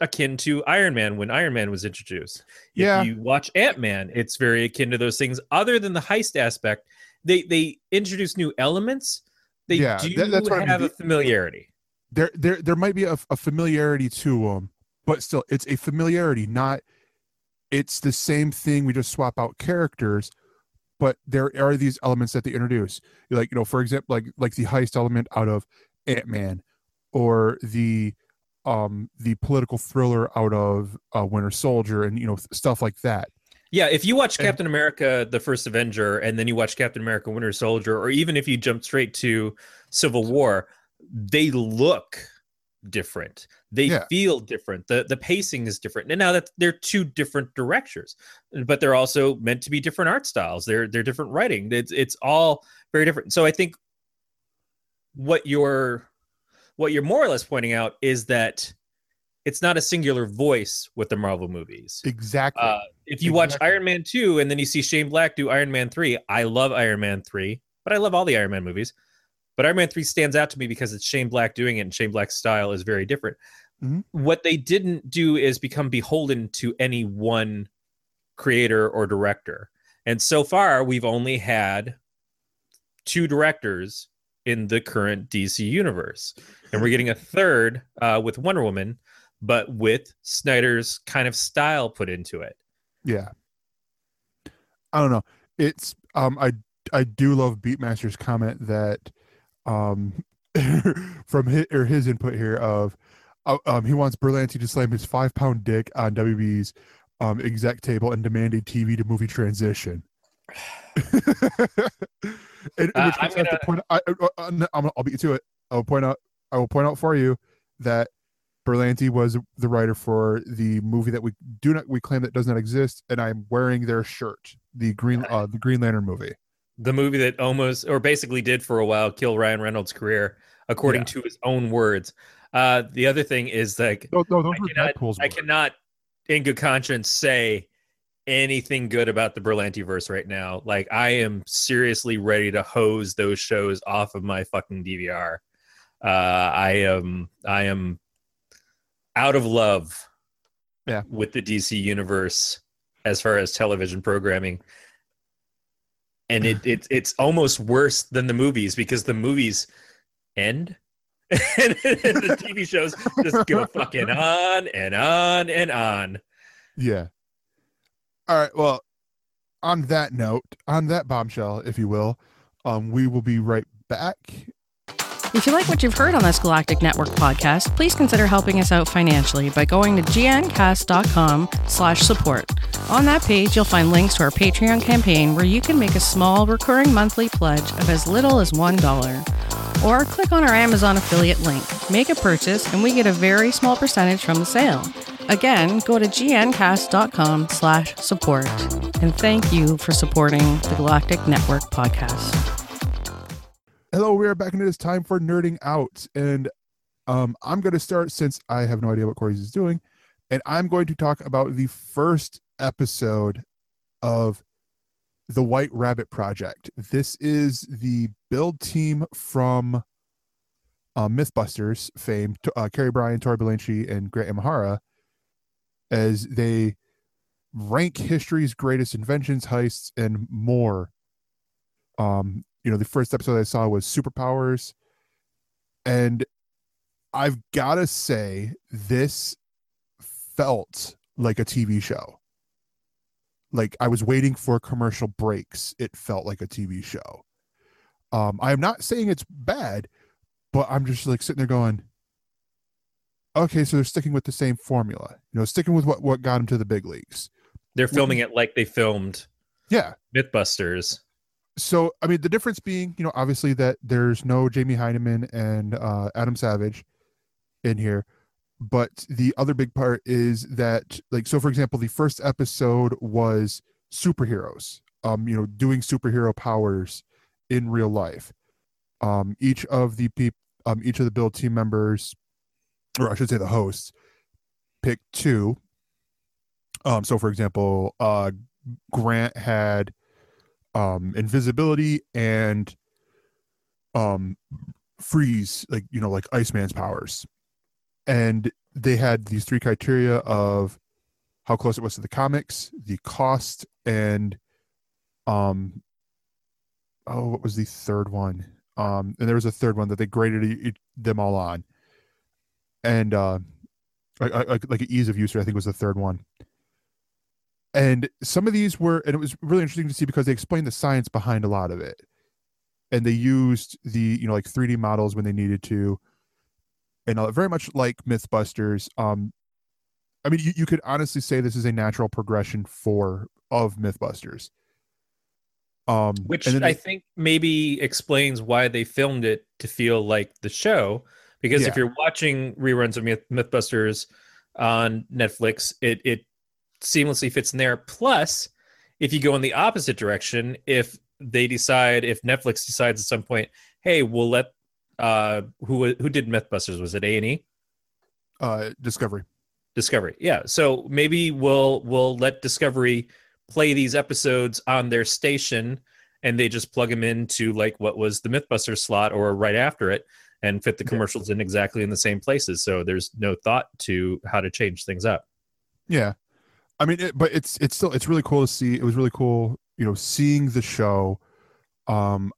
akin to Iron Man when Iron Man was introduced. If Yeah. you watch Ant Man, it's very akin to those things. Other than the heist aspect, they they introduce new elements. They Yeah, do that- that's what I mean. have a familiarity. there there there might be a, a familiarity to them but still it's a familiarity not it's the same thing we just swap out characters but there are these elements that they introduce like you know for example like like the heist element out of ant-man or the um the political thriller out of uh, winter soldier and you know stuff like that Yeah, if you watch And- Captain America: The First Avenger, and then you watch Captain America: Winter Soldier, or even if you jump straight to Civil War, they look different. They Yeah. feel different. the The pacing is different. And now that they're two different directors, but they're also meant to be different art styles. They're they're different writing. It's it's all very different. So I think what you're what you're more or less pointing out is that it's not a singular voice with the Marvel movies. exactly Uh, if you watch Iron Man 2 and then you see Shane Black do Iron Man 3, I love Iron Man 3, but I love all the Iron Man movies. But Iron Man 3 stands out to me because it's Shane Black doing it and Shane Black's style is very different. Mhm. What they didn't do is become beholden to any one creator or director. And so far, we've only had two directors in the current DC universe. And we're getting a third uh, with Wonder Woman, but with Snyder's kind of style put into it. yeah i don't know it's um i i do love beatmaster's comment that um from his or his input here of uh, um he wants berlanti to slam his five pound dick on wb's um exec table and demand a tv to movie transition in, in Uh, which I'm case I gonna- point I, uh, uh, I'll beat you to it. I will point out. I will point out for you that Berlanti was the writer for the movie that we do not we claim that does not exist, and I'm wearing their shirt, the green uh, the Green Lantern movie. The movie that almost, or basically did for a while, kill Ryan Reynolds' career, according Yeah. to his own words. Uh, the other thing is like No, no, I cannot, I cannot, in good conscience, say anything good about the Berlanti verse right now. Like I am seriously ready to hose those shows off of my fucking DVR. Uh, I am, I am out of love. Yeah. with the DC universe as far as television programming. And it, it it's almost worse than the movies because the movies end and the TV shows just go fucking on and on and on. Yeah. All right. Well, on that note, on that bombshell, if you will, um, we will be right back. If you like what you've heard on this Galactic Network podcast, please consider helping us out financially by going to gncast.com slash support. On that page, you'll find links to our Patreon campaign where you can make a small recurring monthly pledge of as little as $1. Or click on our Amazon affiliate link, make a purchase, and we get a very small percentage from the sale. Again, go to gncast.com slash support. And thank you for supporting the Galactic Network podcast. Hello, we are back and it is time for nerding out. And um, I'm going to start since I have no idea what Corey's is doing. And I'm going to talk about the first episode of the White Rabbit Project. This is the build team from uh, Mythbusters fame, uh, Kari Byron, Tory Belleci, and Grant Imahara, as they rank history's greatest inventions, heists, and more. Um, you know, the first episode I saw was superpowers, and I've got to say, this felt like a TV show. Like I was waiting for commercial breaks. It felt like a TV show. Um, I am not saying it's bad, but I'm just like sitting there going, okay, so they're sticking with the same formula, you know, sticking with what, what got them to the big leagues. They're filming it like they filmed Yeah. Mythbusters. So, I mean, the difference being, you know, obviously that there's no Jamie Hyneman and uh, Adam Savage in here. But the other big part is that, like, so for example, the first episode was superheroes, um, you know, doing superhero powers in real life. Um, each of the peop, um, each of the build team members, or I should say the hosts, picked two. Um, so for example, uh, Grant had um invisibility and um freeze, like you know, like Iceman's powers, and they had these three criteria of how close it was to the comics, the cost, and um, oh, what was the third one? Um, and there was a third one that they graded them all on, and uh, like like like ease of use, I think was the third one. And some of these were, and it was really interesting to see because they explained the science behind a lot of it, and they used the you know like 3D models when they needed to, and uh, very much like MythBusters. Um, I mean, you, you could honestly say this is a natural progression for of MythBusters. Um, which I they- think maybe explains why they filmed it to feel like the show. Because if you're watching reruns of Myth- MythBusters on Netflix, it it seamlessly fits in there. Plus, if you go in the opposite direction, if they decide, if Netflix decides at some point, hey, we'll let uh who who did MythBusters? Was it A and E? uh, Discovery. Discovery. Yeah. So maybe we'll we'll let Discovery play these episodes on their station and they just plug them into like what was the Mythbusters slot or right after it and fit the Yeah. commercials in exactly in the same places. So there's no thought to how to change things up. Yeah, I mean, it, but it's it's still it's really cool to see. It was really cool, you know, seeing the show. Um,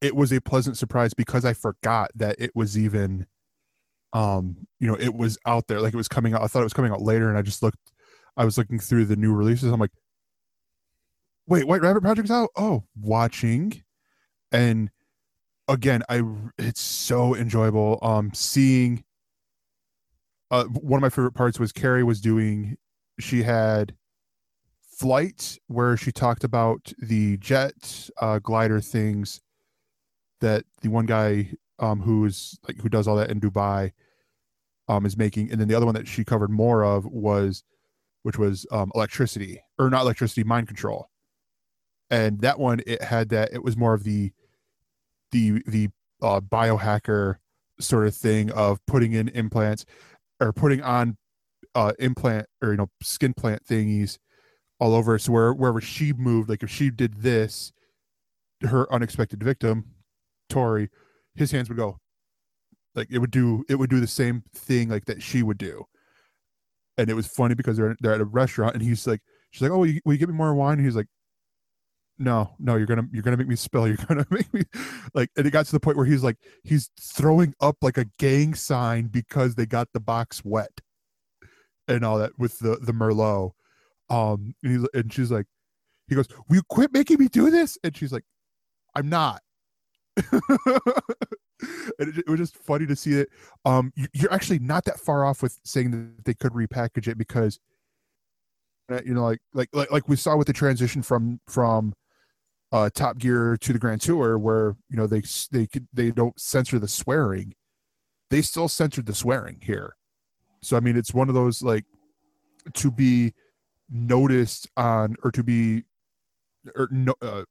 it was a pleasant surprise because I forgot that it was even, um, you know, it was out there. Like it was coming out. I thought it was coming out later, and I just looked. I was looking through the new releases. I'm like, wait, White Rabbit Project's out. Oh, watching, and again, I it's so enjoyable. Um, seeing. Uh, one of my favorite parts was Kari was doing she had flight where she talked about the jet uh, glider things that the one guy um, who is like who does all that in Dubai um, is making, and then the other one that she covered more of was which was um, electricity or not electricity mind control, and that one it had that it was more of the the the uh, biohacker sort of thing of putting in implants or putting on uh implant or you know skin plant thingies all over. So where wherever she moved like if she did this her unexpected victim Tory his hands would go like it would do it would do the same thing like that she would do. And it was funny because they're they're at a restaurant and he's like she's like oh will you, will you get me more wine? And he's like no no you're gonna you're gonna make me spill you're gonna make me like and it got to the point where he's like he's throwing up like a gang sign because they got the box wet and all that with the the merlot. Um and, and she's like he goes will you quit making me do this? And she's like i'm not. And it, was just funny to see it um you, you're actually not that far off with saying that they could repackage it because you know like like like, like we saw with the transition from from uh top gear to the grand tour where you know they they could they don't censor the swearing they still censored the swearing here so i mean it's one of those like to be noticed on or to be or no, uh,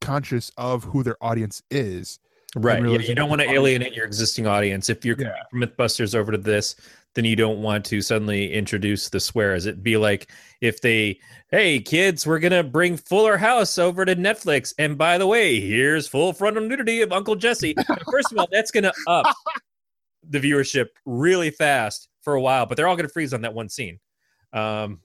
conscious of who their audience is Right. Yeah, you don't want to alienate your existing audience. If you're Yeah. from MythBusters over to this, then you don't want to suddenly introduce the swear, swears. It'd be like if they, hey kids, we're gonna bring Fuller House over to Netflix, and by the way, here's full frontal nudity of Uncle Jesse. First of all, that's gonna up the viewership really fast for a while, but they're all gonna freeze on that one scene. Um,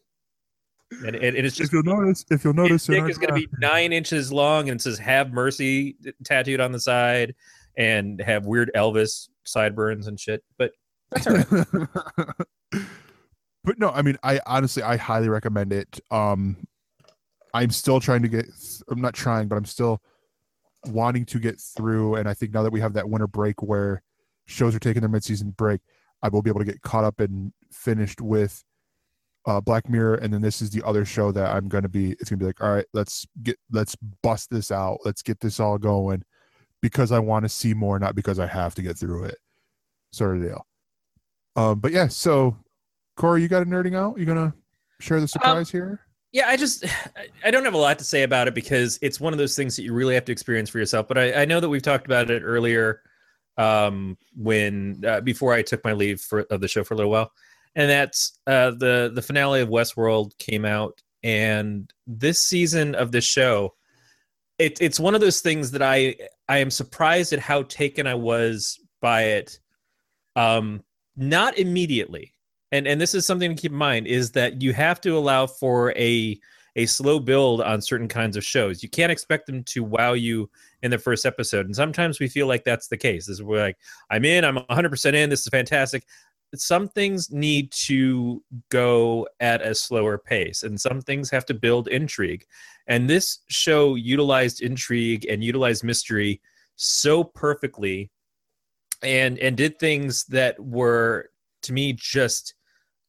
and, and, and it's just if you'll notice if you'll notice in dick is going to be nine inches long and it says "Have Mercy" tattooed on the side, and have weird Elvis sideburns and shit. But that's all right. but no, I mean, I honestly, I highly recommend it. Um, I'm still trying to get. I'm not trying, but I'm still wanting to get through. And I think now that we have that winter break where shows are taking their midseason break, I will be able to get caught up and finished with uh, Black Mirror. And then this is the other show that I'm going to be. It's going to be like, all right, let's get, let's bust this out. Let's get this all going because I want to see more, not because I have to get through it, sort of deal. Um, but yeah, so Corey, you got a nerding out? You gonna share the surprise here? Yeah, I just I- don't have a lot to say about it because it's one of those things that you really have to experience for yourself. But I, I know that we've talked about it earlier um, when uh, before I took my leave for, of the show for a little while, and that's uh, the the finale of Westworld came out, and this season of this show, it, it's one of those things that I I am surprised at how taken I was by it um not immediately and and this is something to keep in mind is that you have to allow for a a slow build on certain kinds of shows. You can't expect them to wow you in the first episode and sometimes we feel like that's the case is where like i'm in i'm 100% in this is fantastic. Some things need to go at a slower pace and some things have to build intrigue and this show utilized intrigue and utilized mystery so perfectly and and did things that were to me just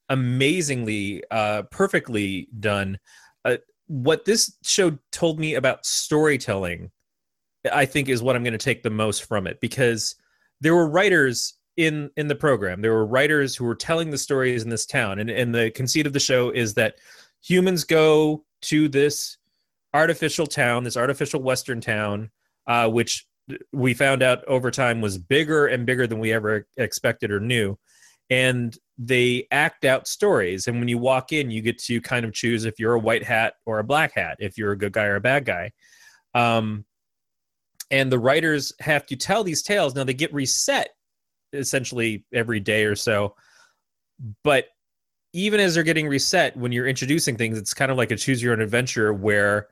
amazingly uh perfectly done. Uh, what this show told me about storytelling i think is what i'm going to take the most from it because there were writers in in the program. There were writers who were telling the stories in this town and and the conceit of the show is that humans go to this artificial town this artificial western town uh, which we found out over time was bigger and bigger than we ever expected or knew. And they act out stories. And when you walk in you get to kind of choose if you're a white hat or a black hat if you're a good guy or a bad guy. Um, and the writers have to tell these tales. Now they get reset essentially every day or so. But even as they're getting reset when you're introducing things it's kind of like a choose your own adventure where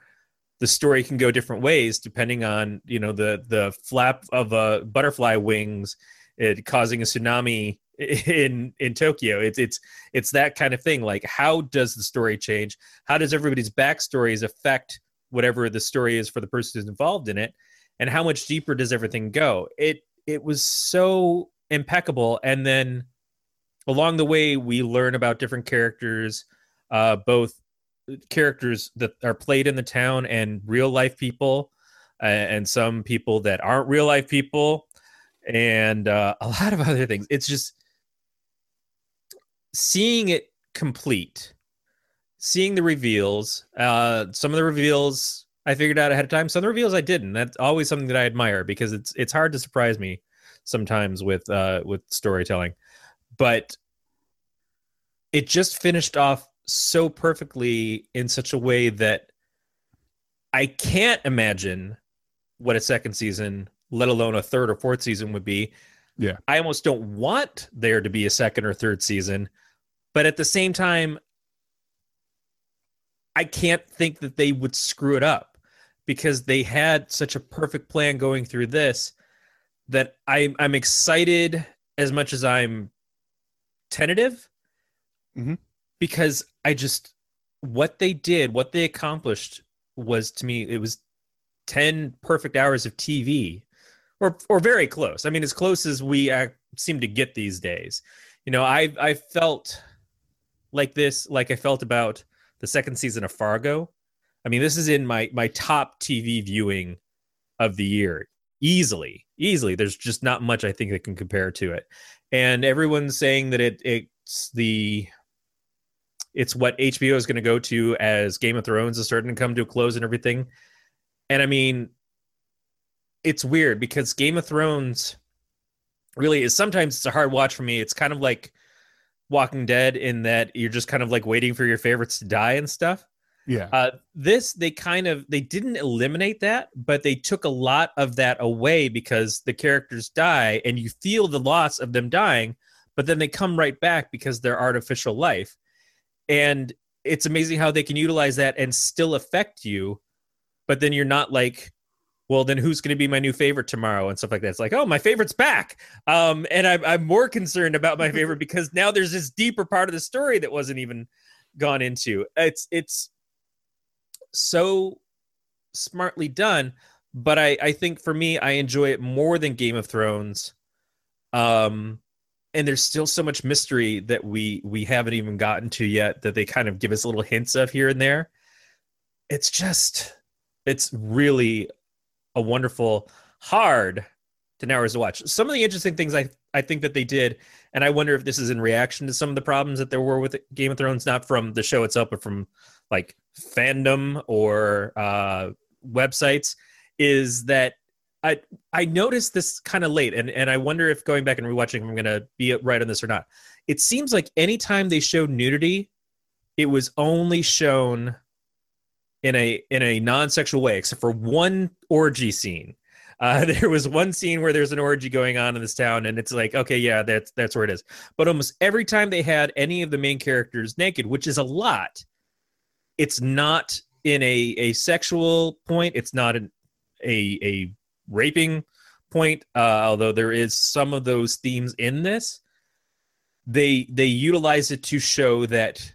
the story can go different ways depending on you know the the flap of a butterfly wings it causing a tsunami in in Tokyo. It's it's it's that kind of thing. Like, how does the story change? How does everybody's backstories affect whatever the story is for the person who's involved in it? And how much deeper does everything go? It it was so impeccable. And then along the way, we learn about different characters, uh, both characters that are played in the town and real life people, uh, and some people that aren't real life people and uh, a lot of other things. It's just seeing it complete, seeing the reveals. Uh, some of the reveals I figured out ahead of time. Some of the reveals I didn't. That's always something that I admire because it's it's hard to surprise me sometimes with uh, with storytelling, but it just finished off so perfectly in such a way that I can't imagine what a second season, let alone a third or fourth season would be. Yeah. I almost don't want there to be a second or third season, but at the same time, I can't think that they would screw it up because they had such a perfect plan going through this that I, I'm excited as much as I'm tentative Mhm. Because I just what they did, what they accomplished was to me it was 10 perfect hours of TV or or very close. I mean as close as we uh, seem to get these days. You know, I I felt like this like I felt about the second season of Fargo. I mean, this is in my my top TV viewing of the year easily. Easily. There's just not much I think that can compare to it. And everyone's saying that it it's the it's what HBO is going to go to as Game of Thrones is starting to come to a close and everything. And I mean, it's weird because Game of Thrones really is sometimes it's a hard watch for me. It's kind of like Walking Dead in that you're just kind of like waiting for your favorites to die and stuff. Yeah. Uh, this they kind of they didn't eliminate that, but they took a lot of that away because the characters die and you feel the loss of them dying, but then they come right back because they're artificial life. And it's amazing how they can utilize that and still affect you, but then you're not like, well, then who's going to be my new favorite tomorrow and stuff like that. It's like, oh, my favorite's back. Um, and I'm, I'm more concerned about my favorite because now there's this deeper part of the story that wasn't even gone into. It's it's so smartly done, but I I think for me I enjoy it more than Game of Thrones. Um and there's still so much mystery that we we haven't even gotten to yet that they kind of give us little hints of here and there. It's just it's really a wonderful hard 10 hours to watch. Some of the interesting things I I think that they did and I wonder if this is in reaction to some of the problems that there were with Game of Thrones not from the show itself but from like fandom or uh, websites is that I I noticed this kind of late, and and I wonder if going back and rewatching, I'm gonna be right on this or not. It seems like anytime they showed nudity, it was only shown in a in a non-sexual way, except for one orgy scene. Uh, there was one scene where there's an orgy going on in this town, and it's like, okay, yeah, that's that's where it is. But almost every time they had any of the main characters naked, which is a lot, it's not in a a sexual point. It's not an, a a raping point. Uh, although there is some of those themes in this, they they utilize it to show that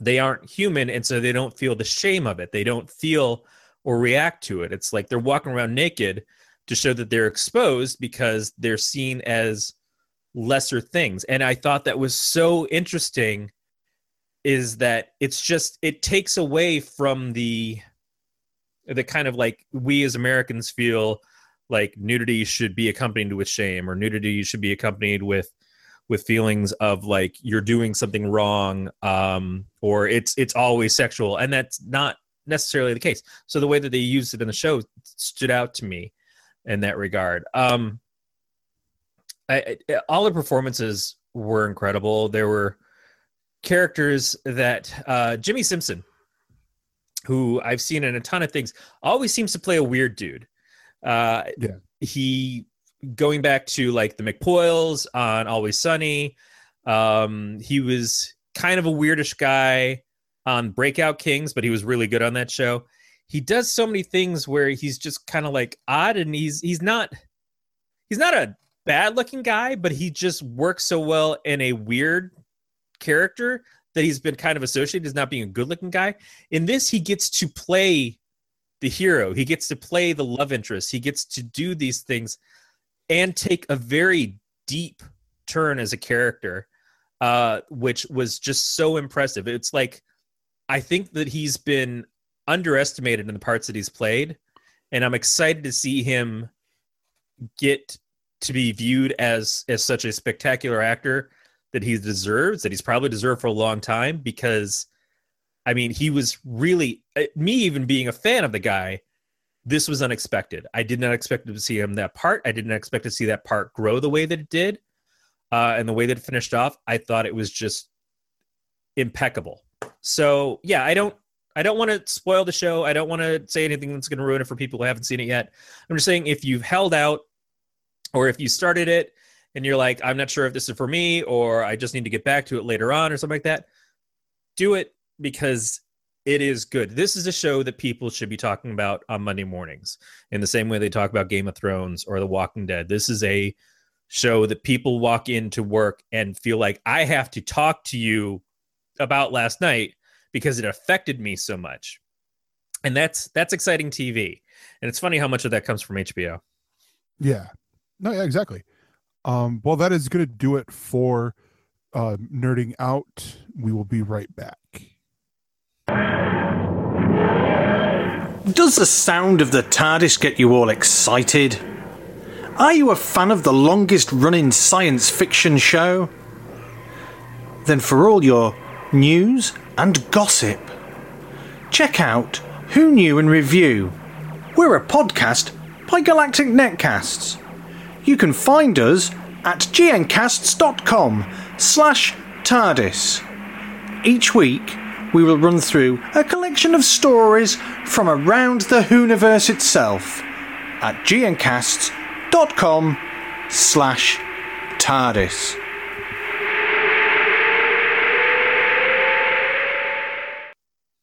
they aren't human, and so they don't feel the shame of it. They don't feel or react to it. It's like they're walking around naked to show that they're exposed because they're seen as lesser things. And I thought that was so interesting is that it's just it takes away from the the kind of like we as Americans feel like nudity should be accompanied with shame or nudity should be accompanied with with feelings of like you're doing something wrong um or it's it's always sexual. And that's not necessarily the case. So the way that they used it in the show stood out to me in that regard. Um I, I, all the performances were incredible. There were characters that uh jimmy simpson who i've seen in a ton of things always seems to play a weird dude uh Yeah. he going back to like the mcpoyles on always sunny um he was kind of a weirdish guy on breakout kings but he was really good on that show he does so many things where he's just kind of like odd and he's he's not he's not a bad looking guy but he just works so well in a weird character that he's been kind of associated as not being a good looking guy. In this he gets to play the hero. He gets to play the love interest. He gets to do these things and take a very deep turn as a character uh which was just so impressive. It's like i think that he's been underestimated in the parts that he's played and i'm excited to see him get to be viewed as as such a spectacular actor that he deserves that he's probably deserved for a long time because i mean he was really uh, me even being a fan of the guy this was unexpected. I did not expect to see him that part. I did not expect to see that part grow the way that it did uh, and the way that it finished off. I thought it was just impeccable. So yeah i don't i don't want to spoil the show. I don't want to say anything that's going to ruin it for people who haven't seen it yet. I'm just saying if you've held out or if you started it and you're like i'm not sure if this is for me or i just need to get back to it later on or something like that do it because it is good. This is a show that people should be talking about on monday mornings in the same way they talk about game of thrones or the walking dead. This is a show that people walk into work and feel like i have to talk to you about last night because it affected me so much. And that's that's exciting tv and it's funny how much of that comes from hbo Yeah. No, yeah, exactly. Um, well, that is going to do it for uh, nerding out. We will be right back. Does the sound of the TARDIS get you all excited? Are you a fan of the longest running science fiction show? Then, for all your news and gossip, check out Who Knew and Review. We're a podcast by Galactic Netcasts. You can find us at gncasts.com slash TARDIS. Each week, we will run through a collection of stories from around the Whoniverse itself at gncasts.com slash TARDIS.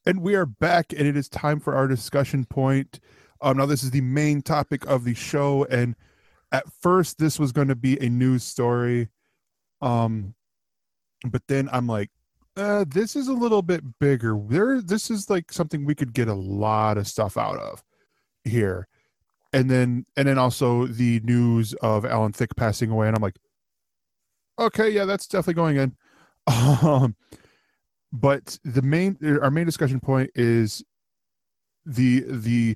And we are back, and it is time for our discussion point. Um, now, this is the main topic of the show, and at first, this was going to be a news story, um, but then I'm like, uh, this is a little bit bigger. There, this is like something we could get a lot of stuff out of here, and then and then also the news of Alan Thicke passing away, and I'm like, okay, yeah, that's definitely going in. Um, but the main our main discussion point is the the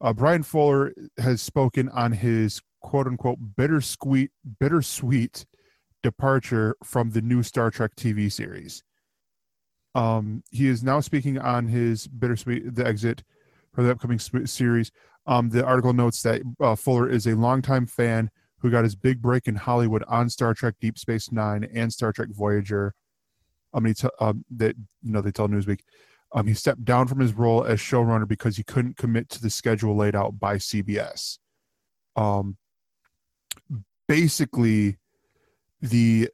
uh, Bryan Fuller has spoken on his quote unquote bittersweet bittersweet departure from the new Star Trek TV series. Um, he is now speaking on his bittersweet the exit for the upcoming sp- series. Um, the article notes that uh, Fuller is a longtime fan who got his big break in Hollywood on Star Trek Deep Space Nine and Star Trek Voyager. I mean, t- um, that you know they tell Newsweek. Um, he stepped down from his role as showrunner because he couldn't commit to the schedule laid out by CBS. um basically the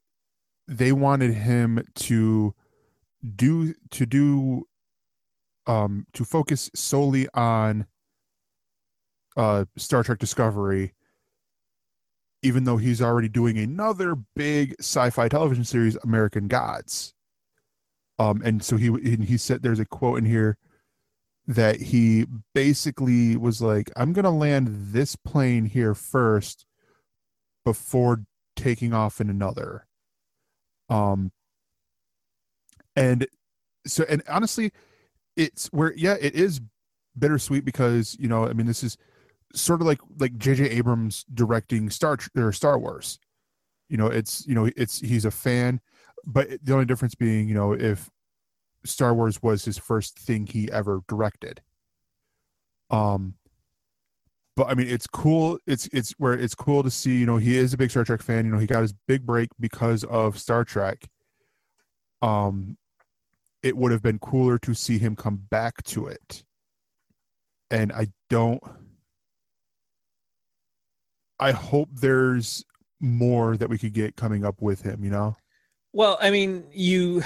they wanted him to do to do um to focus solely on uh Star Trek Discovery even though he's already doing another big sci-fi television series American Gods. Um and so he and he said there's a quote in here that he basically was like I'm going to land this plane here first before taking off in another. Um and so and honestly it's where yeah it is bittersweet because you know i mean this is sort of like like jj abrams directing star or star wars. You know it's you know it's he's a fan but the only difference being you know if star wars was his first thing he ever directed. Um but i mean it's cool it's it's where it's cool to see you know he is a big star trek fan you know he got his big break because of star trek. Um it would have been cooler to see him come back to it. And i don't i hope there's more that we could get coming up with him you know? Well, I mean, you.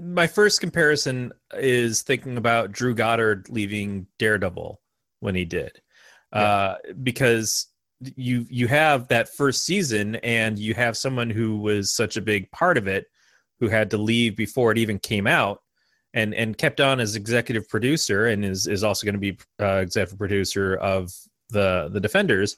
My first comparison is thinking about Drew Goddard leaving Daredevil when he did, uh, because you you have that first season and you have someone who was such a big part of it, who had to leave before it even came out, and and kept on as executive producer and is is also going to be uh, executive producer of the the Defenders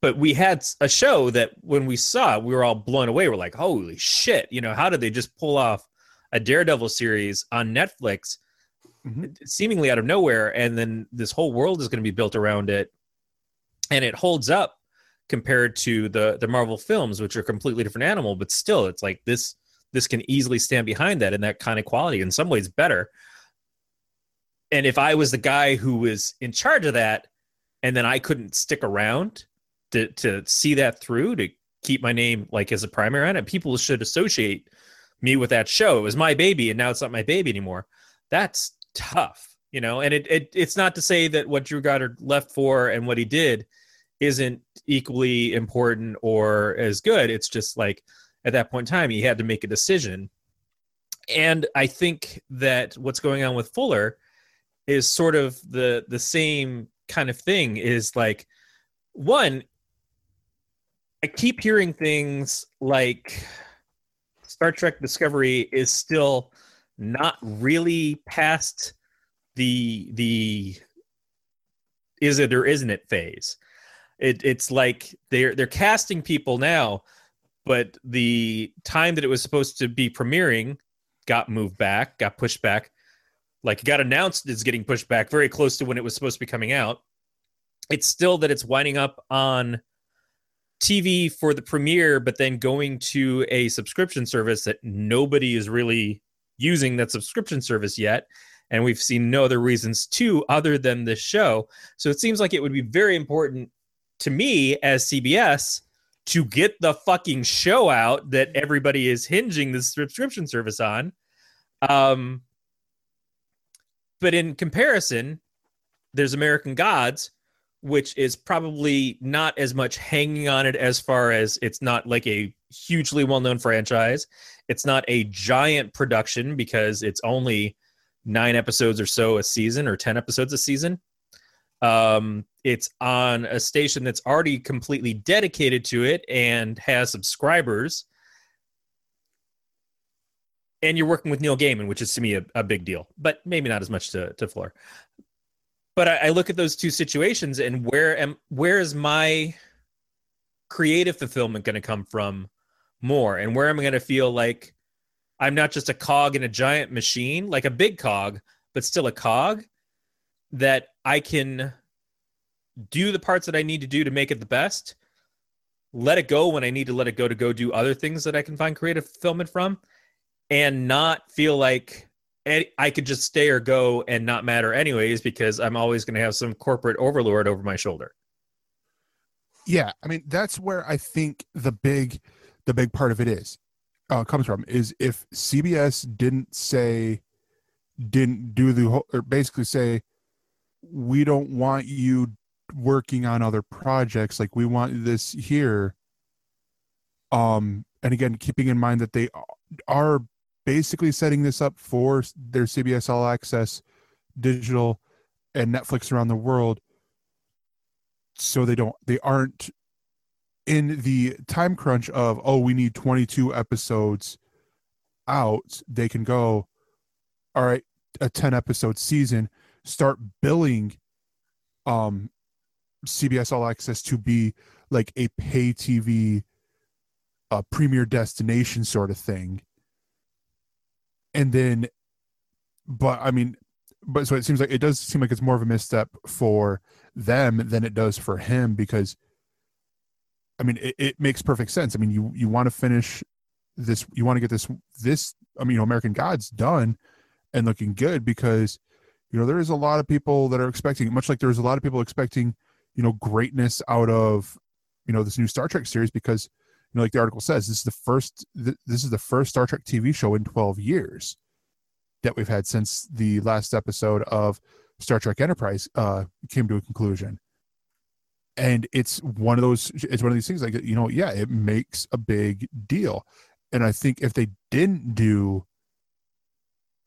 but we had a show that when we saw it, we were all blown away. We're like, holy shit, you know, how did they just pull off a Daredevil series on Netflix Mhm. seemingly out of nowhere? And then this whole world is going to be built around it. And it holds up compared to the the Marvel films, which are completely different animal, but still it's like this this can easily stand behind that and that kind of quality in some ways better. And if I was the guy who was in charge of that, and then I couldn't stick around to to see that through to keep my name like as a primary it. People should associate me with that show. It was my baby, and now it's not my baby anymore. That's tough, you know. And it, it it's not to say that what Drew Goddard left for and what he did isn't equally important or as good. It's just like at that point in time, he had to make a decision. And I think that what's going on with Fuller is sort of the the same kind of thing. Is like one, I keep hearing things like Star Trek Discovery is still not really past the the is it or isn't it phase. It, it's like they're they're casting people now, but the time that it was supposed to be premiering got moved back, got pushed back. Like got announced it's getting pushed back very close to when it was supposed to be coming out. It's still that it's winding up on TV for the premiere, but then going to a subscription service that nobody is really using that subscription service yet. And we've seen no other reasons to other than this show. So it seems like it would be very important to me as CBS to get the fucking show out that everybody is hinging the subscription service on. Um, but in comparison, there's American Gods, which is probably not as much hanging on it as far as it's not like a hugely well known franchise. It's not a giant production because it's only nine episodes or so a season or 10 episodes a season. Um, it's on a station that's already completely dedicated to it and has subscribers. And you're working with Neil Gaiman, which is to me a, a big deal, but maybe not as much to, to Fuller but I, I look at those two situations and where am where is my creative fulfillment going to come from more and where am i going to feel like i'm not just a cog in a giant machine like a big cog but still a cog that i can do the parts that i need to do to make it the best let it go when i need to let it go to go do other things that i can find creative fulfillment from and not feel like I could just stay or go and not matter anyways because I'm always going to have some corporate overlord over my shoulder. yeah i mean that's where i think the big the big part of it is uh comes from is if cbs didn't say didn't do the whole or basically say we don't want you working on other projects like we want this here um and again keeping in mind that they are basically setting this up for their CBS All Access digital and Netflix around the world so they don't they aren't in the time crunch of oh we need 22 episodes out they can go all right a 10 episode season start billing um CBS All Access to be like a pay TV uh premier destination sort of thing. And then but I mean but so it seems like it does seem like it's more of a misstep for them than it does for him because I mean it, it makes perfect sense. I mean you you want to finish this you want to get this this I mean you know American Gods done and looking good because you know there is a lot of people that are expecting much like there's a lot of people expecting you know greatness out of you know this new Star Trek series because you know like the article says this is the first th- this is the first Star Trek TV show in 12 years that we've had since the last episode of Star Trek Enterprise uh, came to a conclusion. And it's one of those, it's one of these things like, you know, yeah, it makes a big deal. And I think if they didn't do,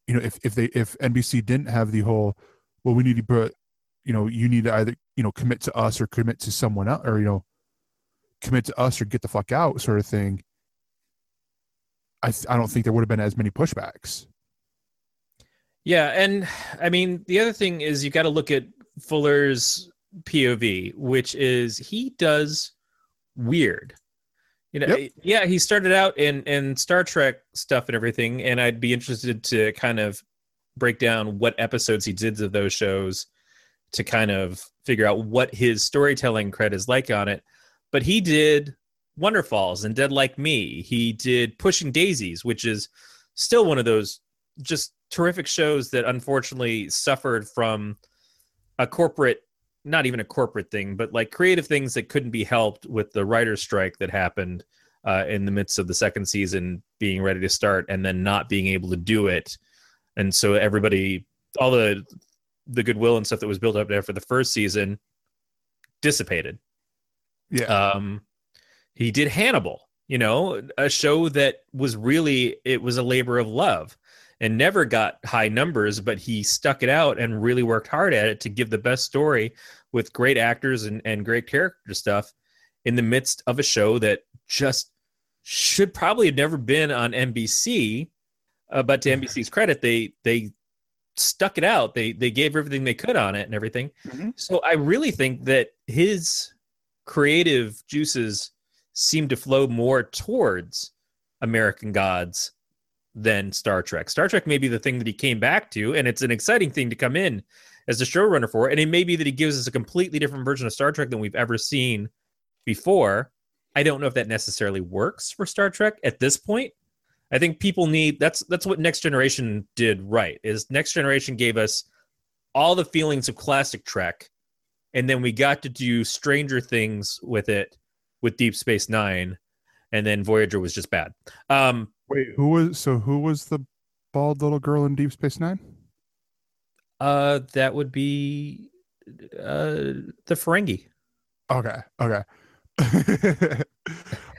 you know, if, if they, if NBC didn't have the whole, well, we need to put, you know, you need to either, you know, commit to us or commit to someone else or, you know, commit to us or get the fuck out sort of thing. I, I don't think there would have been as many pushbacks. Yeah, and I mean the other thing is you got to look at Fuller's POV, which is he does weird. You know, Yep. yeah, he started out in in Star Trek stuff and everything, and I'd be interested to kind of break down what episodes he did of those shows to kind of figure out what his storytelling cred is like on it. But he did Wonderfalls and Dead Like Me. He did Pushing Daisies, which is still one of those just terrific shows that unfortunately suffered from a corporate not even a corporate thing but like creative things that couldn't be helped with the writer's strike that happened uh, in the midst of the second season being ready to start and then not being able to do it. And so everybody all the the goodwill and stuff that was built up there for the first season dissipated. Yeah. um he did hannibal you know a show that was really it was a labor of love and never got high numbers but he stuck it out and really worked hard at it to give the best story with great actors and, and great character stuff in the midst of a show that just should probably have never been on nbc uh, but to nbc's credit they they stuck it out. They they gave everything they could on it and everything. Mhm. so i really think that his creative juices seem to flow more towards American Gods than Star Trek. Star Trek may be the thing that he came back to, and it's an exciting thing to come in as the showrunner for. And it may be that he gives us a completely different version of Star Trek than we've ever seen before. I don't know if that necessarily works for Star Trek at this point. I think people need that's that's what Next Generation did right. Is Next Generation gave us all the feelings of classic Trek, and then we got to do Stranger Things with it with Deep Space Nine, and then Voyager was just bad. Um, Wait, who was so who was the bald little girl in Deep Space Nine? uh, that would be uh, the Ferengi. Okay, okay.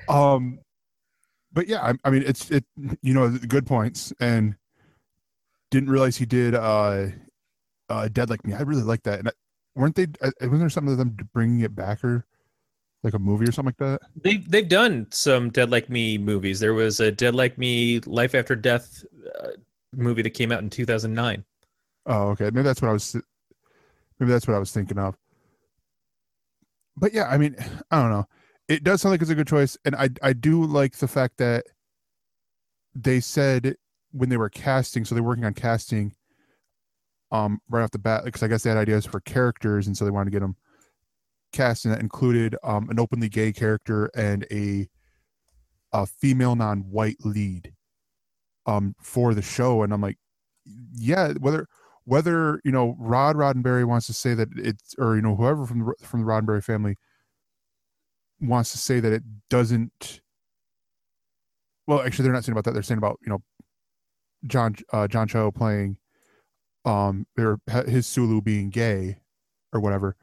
um, but yeah, I, I mean, it's it. You know, good points, and didn't realize he did uh, uh, Dead Like Me. I really like that. And I, weren't they? Uh, wasn't there something of them bringing it back or like a movie or something like that? They they've done some Dead Like Me movies. There was a Dead Like Me Life After Death uh, movie that came out in 2009. Oh, okay. Maybe that's what I was. Maybe that's what I was thinking of. But yeah, I mean, I don't know. It does sound like it's a good choice, and I I do like the fact that they said when they were casting, so they're working on casting, um, right off the bat, because I guess they had ideas for characters, and so they wanted to get them cast, and that included um an openly gay character and a a female non-white lead, um, for the show, and I'm like, yeah, whether whether you know Rod Roddenberry wants to say that it's or you know whoever from the from the Roddenberry family wants to say that it doesn't well actually they're not saying about that. They're saying about you know John uh, John Cho playing um or his Sulu being gay or whatever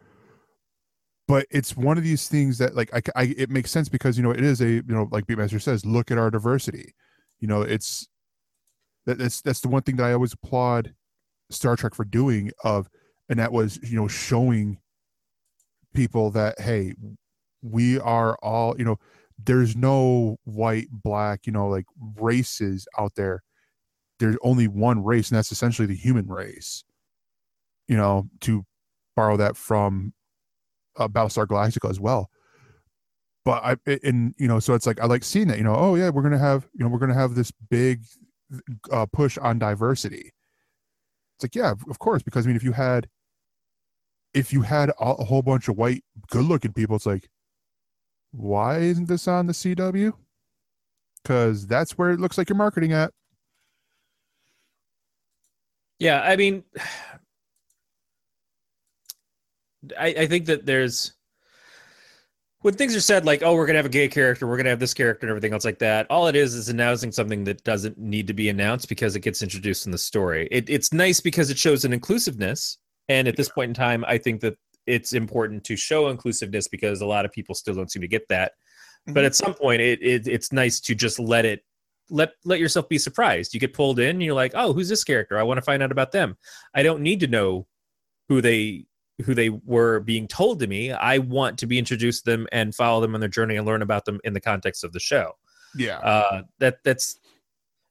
but it's one of these things that like I, I it makes sense because you know it is a you know like beatmaster says look at our diversity. You know it's that, that's that's the one thing that i always applaud star trek for doing of and that was you know showing people that hey we are all you know there's no white black you know like races out there. There's only one race and that's essentially the human race you know to borrow that from uh, battlestar galactica as well. But i and you know so it's like i like seeing that you know oh yeah we're gonna have you know we're gonna have this big uh, push on diversity. It's like yeah of course because i mean if you had if you had a, a whole bunch of white good looking people it's like why isn't this on the cw because that's where it looks like you're marketing at. Yeah, I mean, I, I think that there's when things are said like, "Oh, we're gonna have a gay character, we're gonna have this character, and everything else like that." All it is is announcing something that doesn't need to be announced because it gets introduced in the story. It, it's nice because it shows an inclusiveness, and at this point in time, I think that it's important to show inclusiveness because a lot of people still don't seem to get that. But mm-hmm. at some point, it, it it's nice to just let it let let yourself be surprised. You get pulled in, and you're like, "Oh, who's this character? I want to find out about them." I don't need to know who they who they were being told to me. I want to be introduced to them and follow them on their journey and learn about them in the context of the show. yeah Uh, that that's,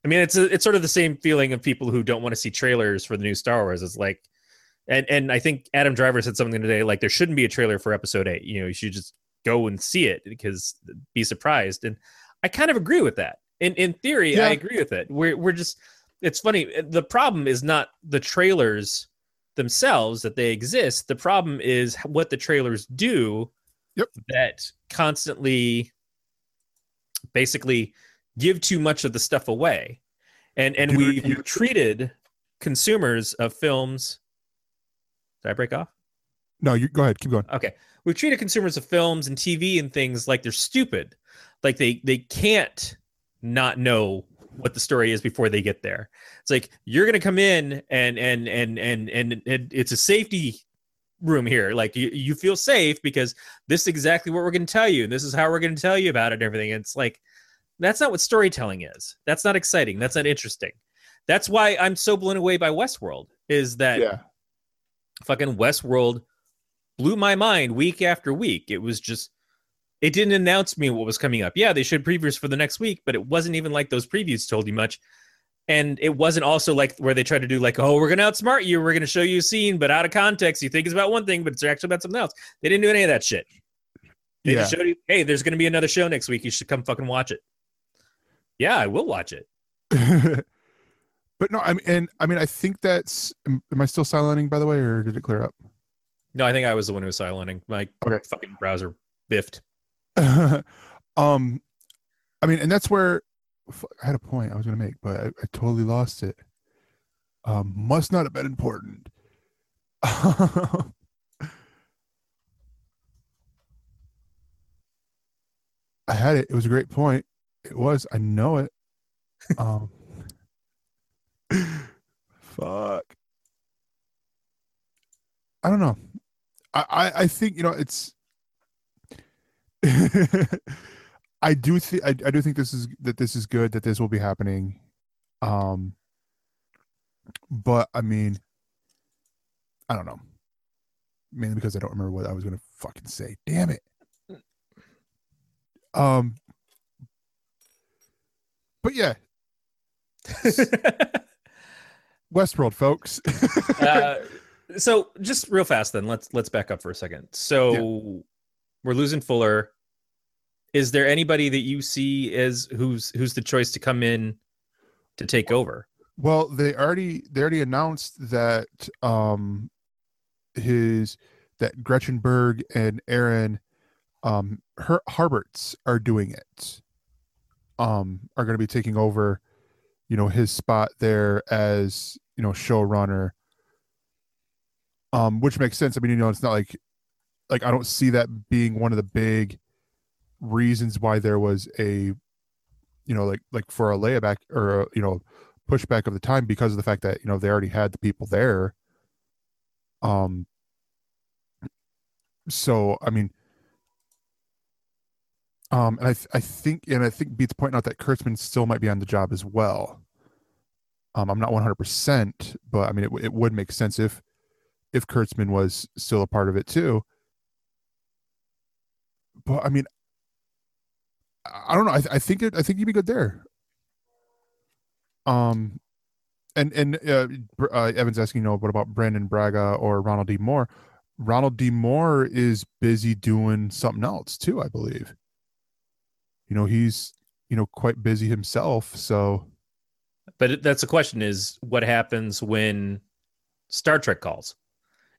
I mean, it's a, it's sort of the same feeling of people who don't want to see trailers for the new Star Wars. It's like, and and I think Adam Driver said something today like there shouldn't be a trailer for Episode Eight. You know, you should just go and see it because be surprised. And I kind of agree with that. In in theory, Yeah. I agree with it. We're we're just it's funny. The problem is not the trailers themselves that they exist. The problem is what the trailers do Yep. that constantly basically give too much of the stuff away. And and we treated consumers of films did I break off? no you go ahead keep going Okay. We've treated consumers of films and TV and things like they're stupid. Like they they can't not know what the story is before they get there. It's like you're gonna come in and and and and and, it's a safety room here. Like you, you feel safe because this is exactly what we're gonna tell you, and this is how we're gonna tell you about it and everything. And it's like that's not what storytelling is. That's not exciting. That's not interesting. That's why I'm so blown away by Westworld. Is that yeah fucking Westworld blew my mind week after week. It was just it didn't announce me what was coming up. Yeah, they showed previews for the next week, but it wasn't even like those previews told you much. And it wasn't also like where they tried to do like, oh, we're gonna outsmart you, we're gonna show you a scene, but out of context, you think it's about one thing, but it's actually about something else. They didn't do any of that shit. They yeah just showed you, hey, there's gonna be another show next week. You should come fucking watch it. Yeah, I will watch it. but no i mean and i mean i think that's am, i still silencing by the way or did it clear up No, I think I was the one who was silencing. My Okay. fucking browser biffed. um i mean and that's where I had a point i was gonna make but i, I totally lost it. Um must not have been important. I had it. It was a great point. It was. I know it. Um fuck. I don't know. I i, I think you know it's I do think I, do think this is that this is good that this will be happening. Um but I mean I don't know. Mainly because I don't remember what I was gonna fucking say. Damn it. Um but yeah, Westworld folks. uh, so just real fast then let's let's back up for a second so we're losing fuller is there anybody that you see as who's who's the choice to come in to take over Well, they already they already announced that um his that Gretchen Berg and Aaron um her Harberts are doing it. Um are going to be taking over you know his spot there as, you know, showrunner. Um which makes sense. I mean, you know, it's not like like I don't see that being one of the big reasons why there was a you know like like for a layback or a, you know pushback of the time because of the fact that you know they already had the people there um so I mean, um, and I th- I think and I think Beats pointing out that Kurtzman still might be on the job as well. Um, I'm not 100, percent but I mean, it, it would make sense if if Kurtzman was still a part of it too. But I mean, I don't know. I, I think it, I think you'd be good there. Um, and and uh, uh, Evan's asking, you know, what about Brannon Braga or Ronald D. Moore? Ronald D. Moore is busy doing something else too, I believe. You know, he's you know quite busy himself. So But that's the question: is what happens when Star Trek calls?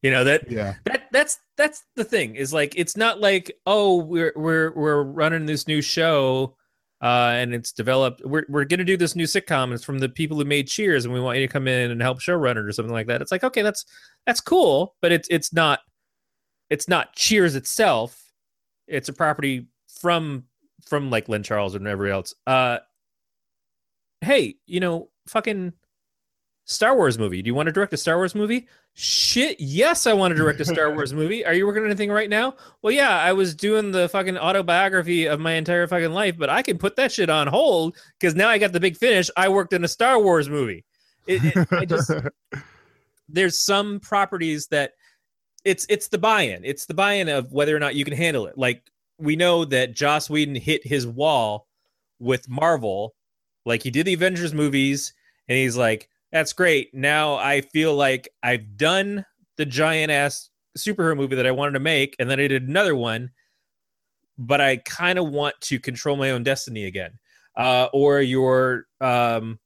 You know that yeah, that that's that's the thing is like it's not like oh we're we're we're running this new show uh and it's developed we're we're gonna do this new sitcom it's from the people who made cheers and we want you to come in and help showrun it or something like that. It's like okay that's that's cool but it's it's not it's not cheers itself. It's a property from from like lynn charles and everybody else. Uh hey you know fucking Star Wars movie. Do you want to direct a Star Wars movie? Shit, yes, I want to direct a Star Wars movie. Are you working on anything right now? Well, yeah, I was doing the fucking autobiography of my entire fucking life, but I can put that shit on hold because now I got the big finish. I worked in a Star Wars movie. It, it, I just there's some properties that it's it's the buy-in. It's the buy-in of whether or not you can handle it. Like we know that Joss Whedon hit his wall with Marvel, like he did the Avengers movies, and he's like, "That's great. Now I feel like I've done the giant ass superhero movie that I wanted to make, and then I did another one, but I kind of want to control my own destiny again." Uh, or your um,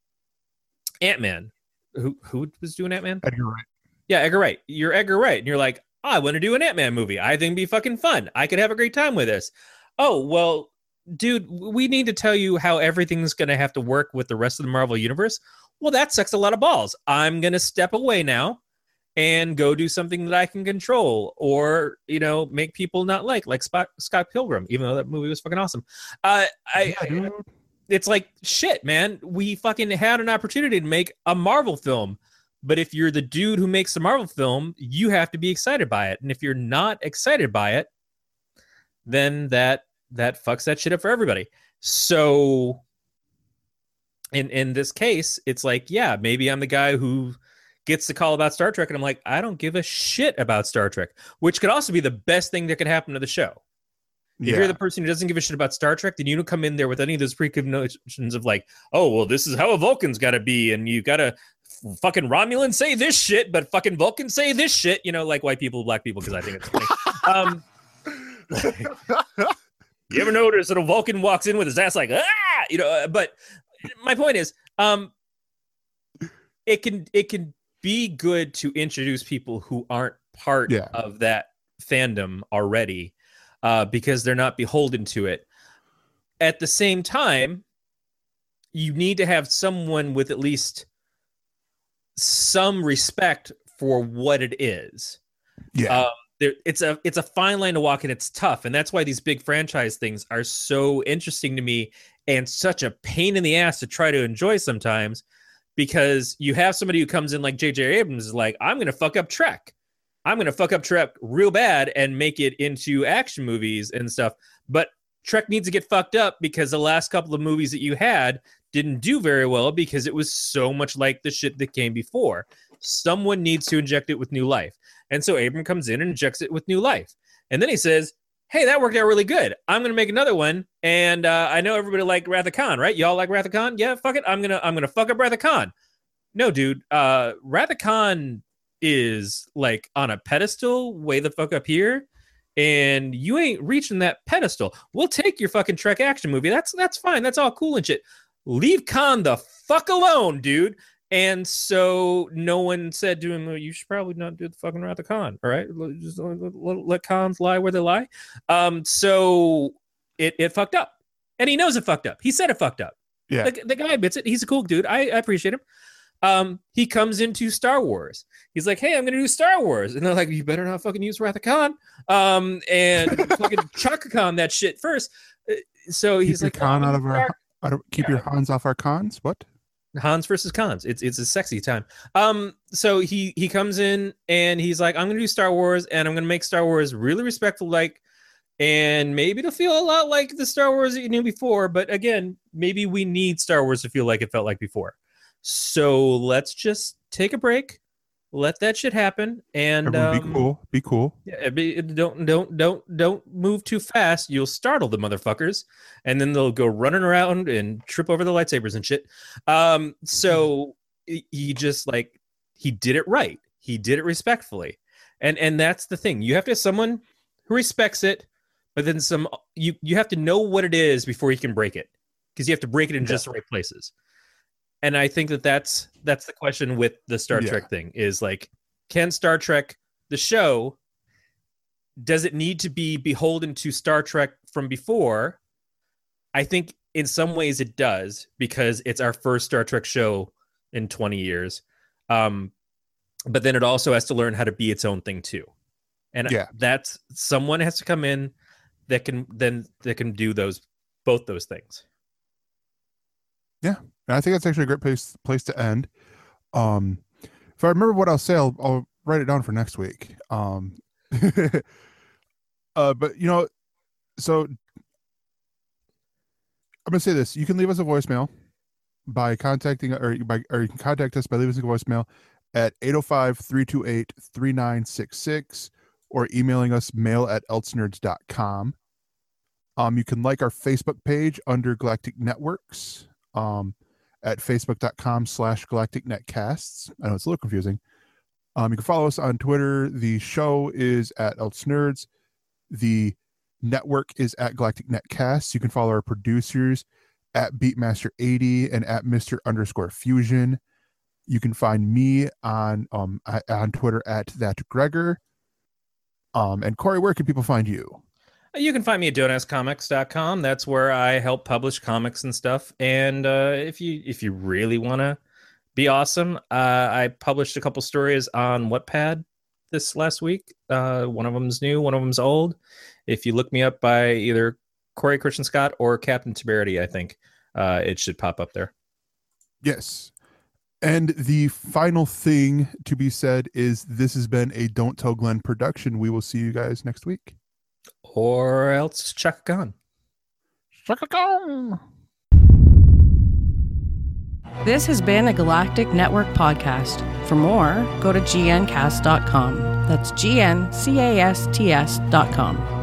Ant Man, who who was doing Ant Man? Edgar Wright. Yeah, Edgar Wright. You're Edgar Wright, and you're like, oh, I want to do an Ant Man movie. I think it'd be fucking fun. I could have a great time with this. Oh well, dude, we need to tell you how everything's gonna have to work with the rest of the Marvel universe. Well, that sucks a lot of balls. I'm gonna step away now and go do something that I can control, or you know, make people not like, like Spot, Scott Pilgrim, even though that movie was fucking awesome. Uh, I, dude. it's like shit, man. We fucking had an opportunity to make a Marvel film, but if you're the dude who makes the Marvel film, you have to be excited by it. And if you're not excited by it, then that that fucks that shit up for everybody. So in in this case, it's like, yeah, maybe I'm the guy who gets the call about Star Trek and I'm like, I don't give a shit about Star Trek, which could also be the best thing that could happen to the show. If yeah. you're the person who doesn't give a shit about Star Trek, then you don't come in there with any of those preconceptions of like, oh, well, this is how a Vulcan's got to be, and you got to fucking Romulan say this shit, but fucking Vulcan say this shit. You know, like white people, black people, because I think it's funny. um, you ever notice that a Vulcan walks in with his ass like ah, you know? uh, But my point is, um, it can it can be good to introduce people who aren't part Yeah. of that fandom already, uh, because they're not beholden to it. At the same time, you need to have someone with at least some respect for what it is yeah. um, there, it's a it's a fine line to walk and it's tough and that's why these big franchise things are so interesting to me and such a pain in the ass to try to enjoy sometimes because you have somebody who comes in like jj abrams is like i'm gonna fuck up trek. I'm gonna fuck up trek real bad and make it into action movies and stuff. But trek needs to get fucked up because the last couple of movies that you had didn't do very well because it was so much like the shit that came before. Someone needs to inject it with new life. And so Abram comes in and injects it with new life. And then he says, Hey, that worked out really good. I'm gonna make another one. And uh, I know everybody like Wrath of Khan, right? Y'all like Wrath of Khan? Yeah, fuck it. I'm gonna I'm gonna fuck up Wrath of Khan. No, dude. Uh Wrath of Khan is like on a pedestal way the fuck up here. And you ain't reaching that pedestal. We'll take your fucking Trek action movie. That's that's fine. That's all cool and shit. Leave Khan the fuck alone, dude. And so no one said to him, "Well, "You should probably not do the fucking Wrath of Khan." All right, just let, let, let cons lie where they lie. Um, so it it fucked up, and he knows it fucked up. He said it fucked up. Yeah. the, the guy admits it. He's a cool dude. I, I appreciate him. Um, he comes into Star Wars. He's like, "Hey, I'm gonna do Star Wars," and they're like, "You better not fucking use Wrath of Khan." Um, and fucking Chaka Khan that shit first. Uh, So keep he's your like, con "Oh, out of our. Out of, keep your Hans off our cons. What? Hans versus Cons. It's it's a sexy time. Um, so he he comes in and he's like, I'm gonna do Star Wars and I'm gonna make Star Wars really respectful, like, and maybe it'll feel a lot like the Star Wars that you knew before. But again, maybe we need Star Wars to feel like it felt like before. So let's just take a break, let that shit happen, and Everyone um, be cool. Be cool. yeah, be, don't don't don't don't move too fast. You'll startle the motherfuckers, and then they'll go running around and trip over the lightsabers and shit. Um, so he- he just like he did it right. He did it respectfully, and and that's the thing. You have to have someone who respects it, but then some. You you have to know what it is before you can break it, because you have to break it in just the right places. And I think that that's that's the question with the Star Yeah. Trek thing is like, can Star Trek the show does it need to be beholden to Star Trek from before? I think in some ways it does because it's our first Star Trek show in 20 years. Um, but then it also has to learn how to be its own thing too. And Yeah. that's someone has to come in that can then that can do those both those things. And I think that's actually a great place place to end. Um, if I remember what I'll say, I'll, I'll write it down for next week. Um, uh, but you know, so I'm gonna say this: you can leave us a voicemail by contacting, or by, or you can contact us by leaving us a voicemail at 805-328-3966 or emailing us mail at elsenerds.com. Um, you can like our Facebook page under Galactic Networks. Um, at facebook.com slash galactic netcasts. I know it's a little confusing. Um, you can follow us on Twitter. The show is at ElseNerds. The network is at Galactic Netcasts. You can follow our producers at Beatmaster80 and at Mr. underscore Fusion. You can find me on um on Twitter at that Gregor. Um, and Corey, where can people find you? You can find me at donascomics.com. That's where I help publish comics and stuff. And uh, if you if you really want to be awesome, uh, I published a couple stories on Wattpad this last week. Uh, one of them's new, one of them's old. If you look me up by either Corey Christian Scott or Captain Temerity, I think uh, it should pop up there. Yes. And the final thing to be said is this has been a Don't Tell Glenn production. We will see you guys next week. Or else Chuck a Gun. Chuck a gun This has been a Galactic Network podcast. For more, go to gncast.com. That's G N C A S T S.com.